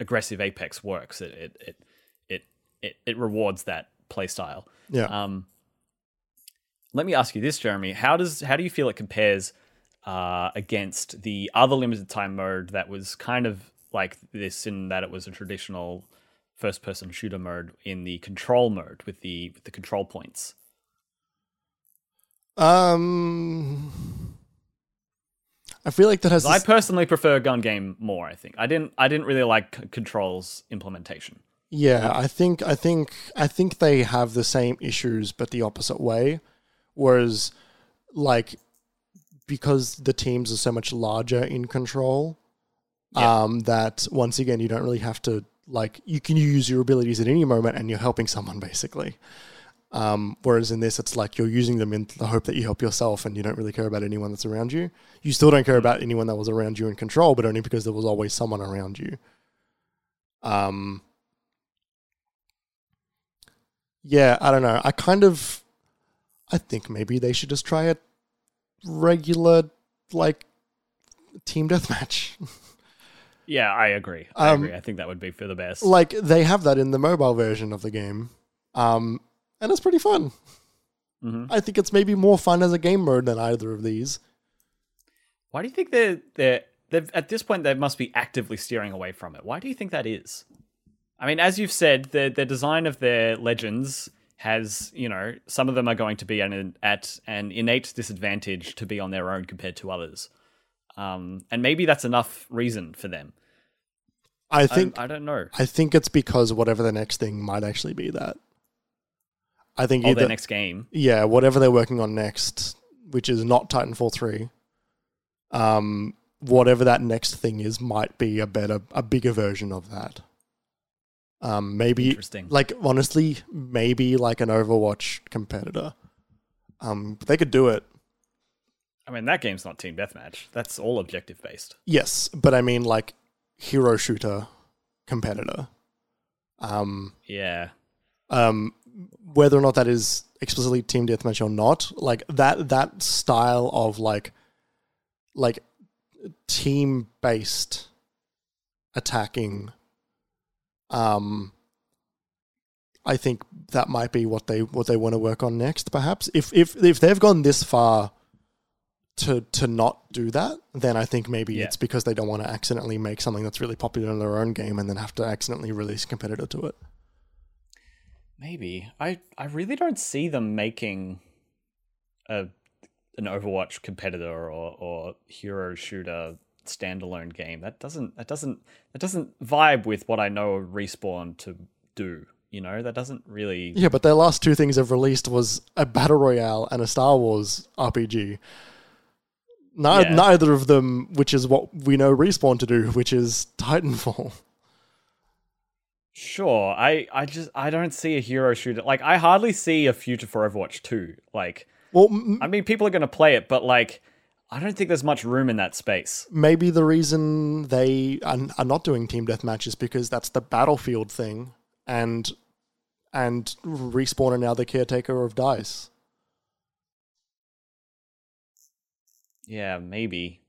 aggressive Apex works. It it it it it, it rewards that play style. yeah, Um, let me ask you this, Jeremy. How does how do you feel it compares uh, against the other limited time mode that was kind of like this in that it was a traditional first person shooter mode in the control mode with the with the control points? Um, I feel like that has. I personally prefer gun game more. I think I didn't I didn't really like c- controls implementation. Yeah, I think I think I think they have the same issues but the opposite way. Whereas like because the teams are so much larger in control, Yeah. um, that once again you don't really have to like you can use your abilities at any moment and you're helping someone basically. Um, whereas in this, it's like you're using them in the hope that you help yourself, and you don't really care about anyone that's around you. You still don't care about anyone that was around you in control, but only because there was always someone around you. Um, yeah, I don't know. I kind of, I think maybe they should just try a regular like team deathmatch. Yeah, I agree. I Um, agree. I think that would be for the best. like they have that in the mobile version of the game, um, and it's pretty fun. Mhm. I think it's maybe more fun as a game mode than either of these. Why do you think they're they're they've at this point they must be actively steering away from it? Why do you think that is? I mean, as you've said, the the design of their legends has you know some of them are going to be an, at an innate disadvantage to be on their own compared to others, um, and maybe that's enough reason for them. I I, think I don't know. I think it's because whatever the next thing might actually be that. I think Oh, either their next game. yeah, whatever they're working on next, which is not Titanfall three, um, whatever that next thing is, might be a better, a bigger version of that. Um, maybe Interesting. like honestly, maybe like an Overwatch competitor. Um, but they could do it. I mean, that game's not team deathmatch. That's all objective based. Yes, but I mean like hero shooter competitor. Um, Yeah. um, whether or not that is explicitly team deathmatch or not, like that that style of like like team based attacking, um, I think that might be what they what they want to work on next. Perhaps if if if they've gone this far to to not do that, then I think maybe Yeah. it's because they don't want to accidentally make something that's really popular in their own game and then have to accidentally release a competitor to it. Maybe. I I really don't see them making a an Overwatch competitor or or hero shooter standalone game. That doesn't that doesn't that doesn't vibe with what I know Respawn to do. You know, that doesn't really Yeah, but their last two things they've released was a battle royale and a Star Wars RPG. Ni- Yeah. Neither of them, which is what we know Respawn to do, which is Titanfall. Sure. I I just I don't see a hero shooter. Like I hardly see a future for Overwatch 2. Like Well, m- I mean people are going to play it, but like I don't think there's much room in that space. maybe the reason they are, are not doing team deathmatch is because that's the battlefield thing, and and Respawn are now the caretaker of Dice. Yeah, maybe.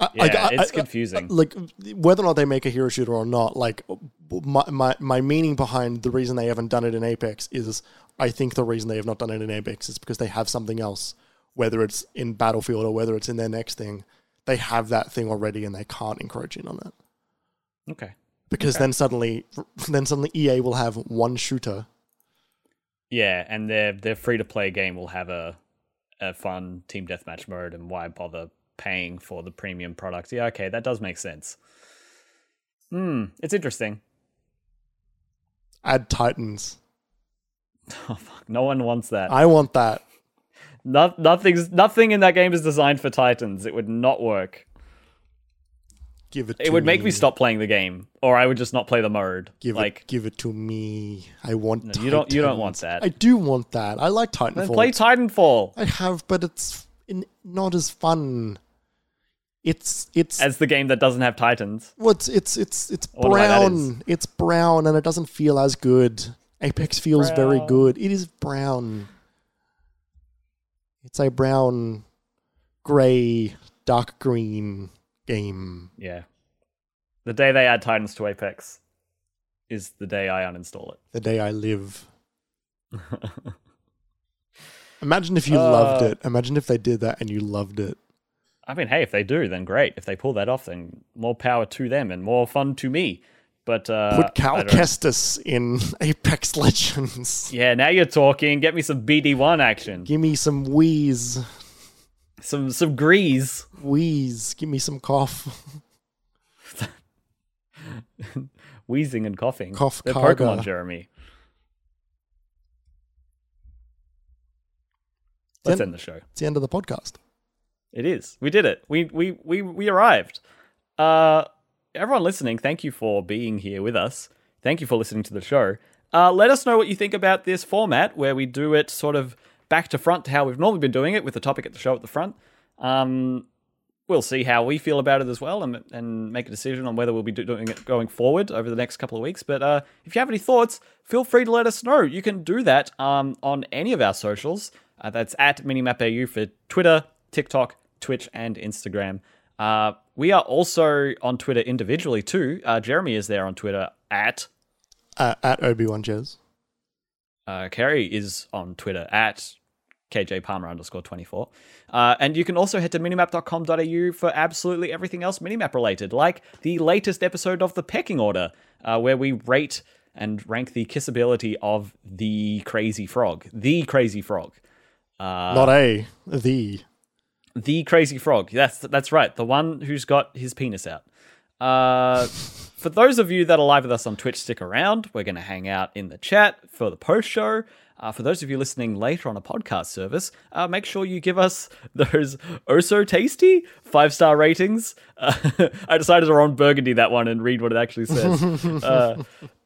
I- Yeah, I- I- it's confusing. Uh, like whether or not they make a hero shooter or not like my, my my meaning behind the reason they haven't done it in apex is i think the reason they have not done it in apex is because they have something else whether it's in battlefield or whether it's in their next thing they have that thing already and they can't encroach in on it okay. because Okay. then suddenly then suddenly ea will have one shooter Yeah, and their their free to play game will have a a fun team deathmatch mode, and why bother paying for the premium product? Yeah, okay, that does make sense. Hmm, it's interesting. add titans Oh fuck, no one wants that. i want that No, nothing's nothing in that game is designed for Titans. It would not work. give it It would make me stop playing the game, or I would just not play the mode. give like it give it to me i want No, you don't- you don't want that. i do want that i like titanfall then play Titanfall I have, but it's in, not as fun. It's it's as the game that doesn't have Titans. what's it's it's it's I wonder why that brown. It's brown, and it doesn't feel as good. Apex feels very good. It is brown. It's a brown, gray, dark green game. Yeah. The day they add Titans to Apex is the day I uninstall it. The day I live. Imagine if you loved uh. it. Imagine if they did that and you loved it. I mean, hey, if they do, then great. If they pull that off, then more power to them and more fun to me. But uh, Put Cal Kestis in Apex Legends. yeah, now you're talking. Get me some BD1 action, Give me some wheeze. some some grease. Wheeze. Give me some cough. wheezing and coughing. Cough They're Karga. Pokemon, Jeremy. Let's Then- end the show. It's the end of the podcast. It is. We did it. We we we we arrived. Uh, everyone listening, thank you for being here with us. Thank you for listening to the show. Uh, let us know what you think about this format where we do it sort of back to front to how we've normally been doing it with the topic at the show at the front. Um, we'll see how we feel about it as well and, and make a decision on whether we'll be doing it going forward over the next couple of weeks. But uh, if you have any thoughts, feel free to let us know. You can do that um, on any of our socials. Uh, that's at MinimapAU for Twitter, TikTok, Twitch, and Instagram. Uh, we are also on Twitter individually too. Uh, Jeremy is there on Twitter at. Uh, at Obi-Wan Jez. Uh, Kerry is on Twitter at KJ Palmer underscore 24. Uh, and you can also head to minimap.com.au for absolutely everything else minimap related, like the latest episode of The Pecking Order, uh, where we rate and rank the kissability of the crazy frog. The crazy frog. Uh, Not a, the. The crazy frog. That's that's right. The one who's got his penis out. Uh, for those of you that are live with us on Twitch, stick around. We're going to hang out in the chat for the post show. Uh, for those of you listening later on a podcast service, uh, make sure you give us those oh so tasty five star ratings. Uh, I decided to Ron Burgundy that one and read what it actually says. uh,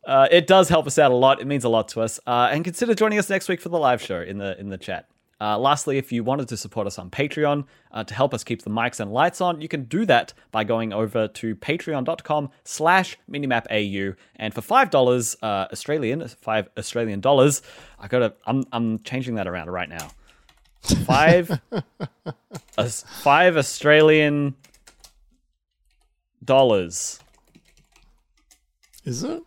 uh, it does help us out a lot. It means a lot to us. Uh, and consider joining us next week for the live show in the in the chat. Uh, lastly, if you wanted to support us on Patreon uh, to help us keep the mics and lights on, you can do that by going over to patreon.com slash minimapau. And for $5 uh, Australian, 5 Australian dollars, I gotta, I'm, I'm changing that around right now. Five, Aus- five Australian dollars Is it?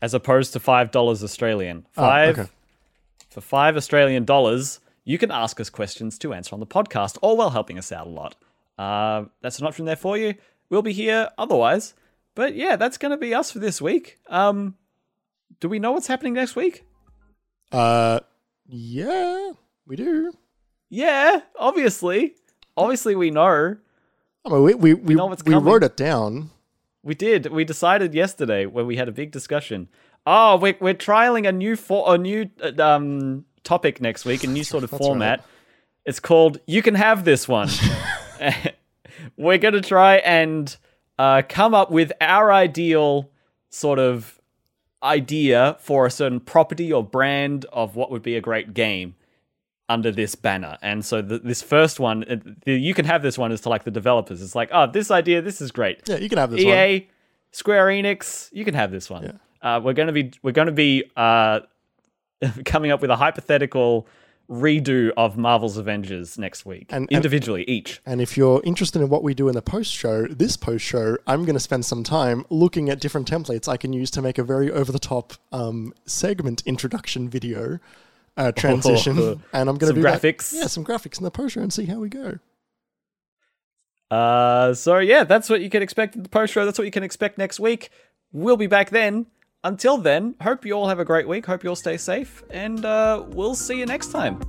as opposed to five dollars Australian. Five okay. for five Australian dollars, you can ask us questions to answer on the podcast, all while helping us out a lot. Uh, that's an option there for you. We'll be here otherwise, but yeah, that's going to be us for this week. Um, do we know what's happening next week? Uh, yeah, we do. Yeah, obviously, obviously we know. I mean, we we we, know what's we wrote it down. We did. We decided yesterday when we had a big discussion. Oh, we're we're trialing a new for a new uh, um topic next week, a new sort of format. It's called "You Can Have This One." we're gonna try and uh, come up with our ideal sort of idea for a certain property or brand of what would be a great game under this banner. And so the, this first one, uh, the, you can have this one is to like the developers. It's like, oh, this idea, this is great. Yeah, you can have this one. EA, Square Enix, you can have this one. Uh, we're gonna be we're gonna be uh, coming up with a hypothetical redo of Marvel's Avengers next week, And- and- individually each. And if you're interested in what we do in the post show, this post show, I'm going to spend some time looking at different templates I can use to make a very over the top um, segment introduction video uh, transition. and I'm going to do that- graphics. yeah, some graphics in the post show and see how we go. Uh, so yeah, that's what you can expect in the post show. That's what you can expect next week. We'll be back then. Until then, hope you all have a great week. Hope you all stay safe, and uh, we'll see you next time.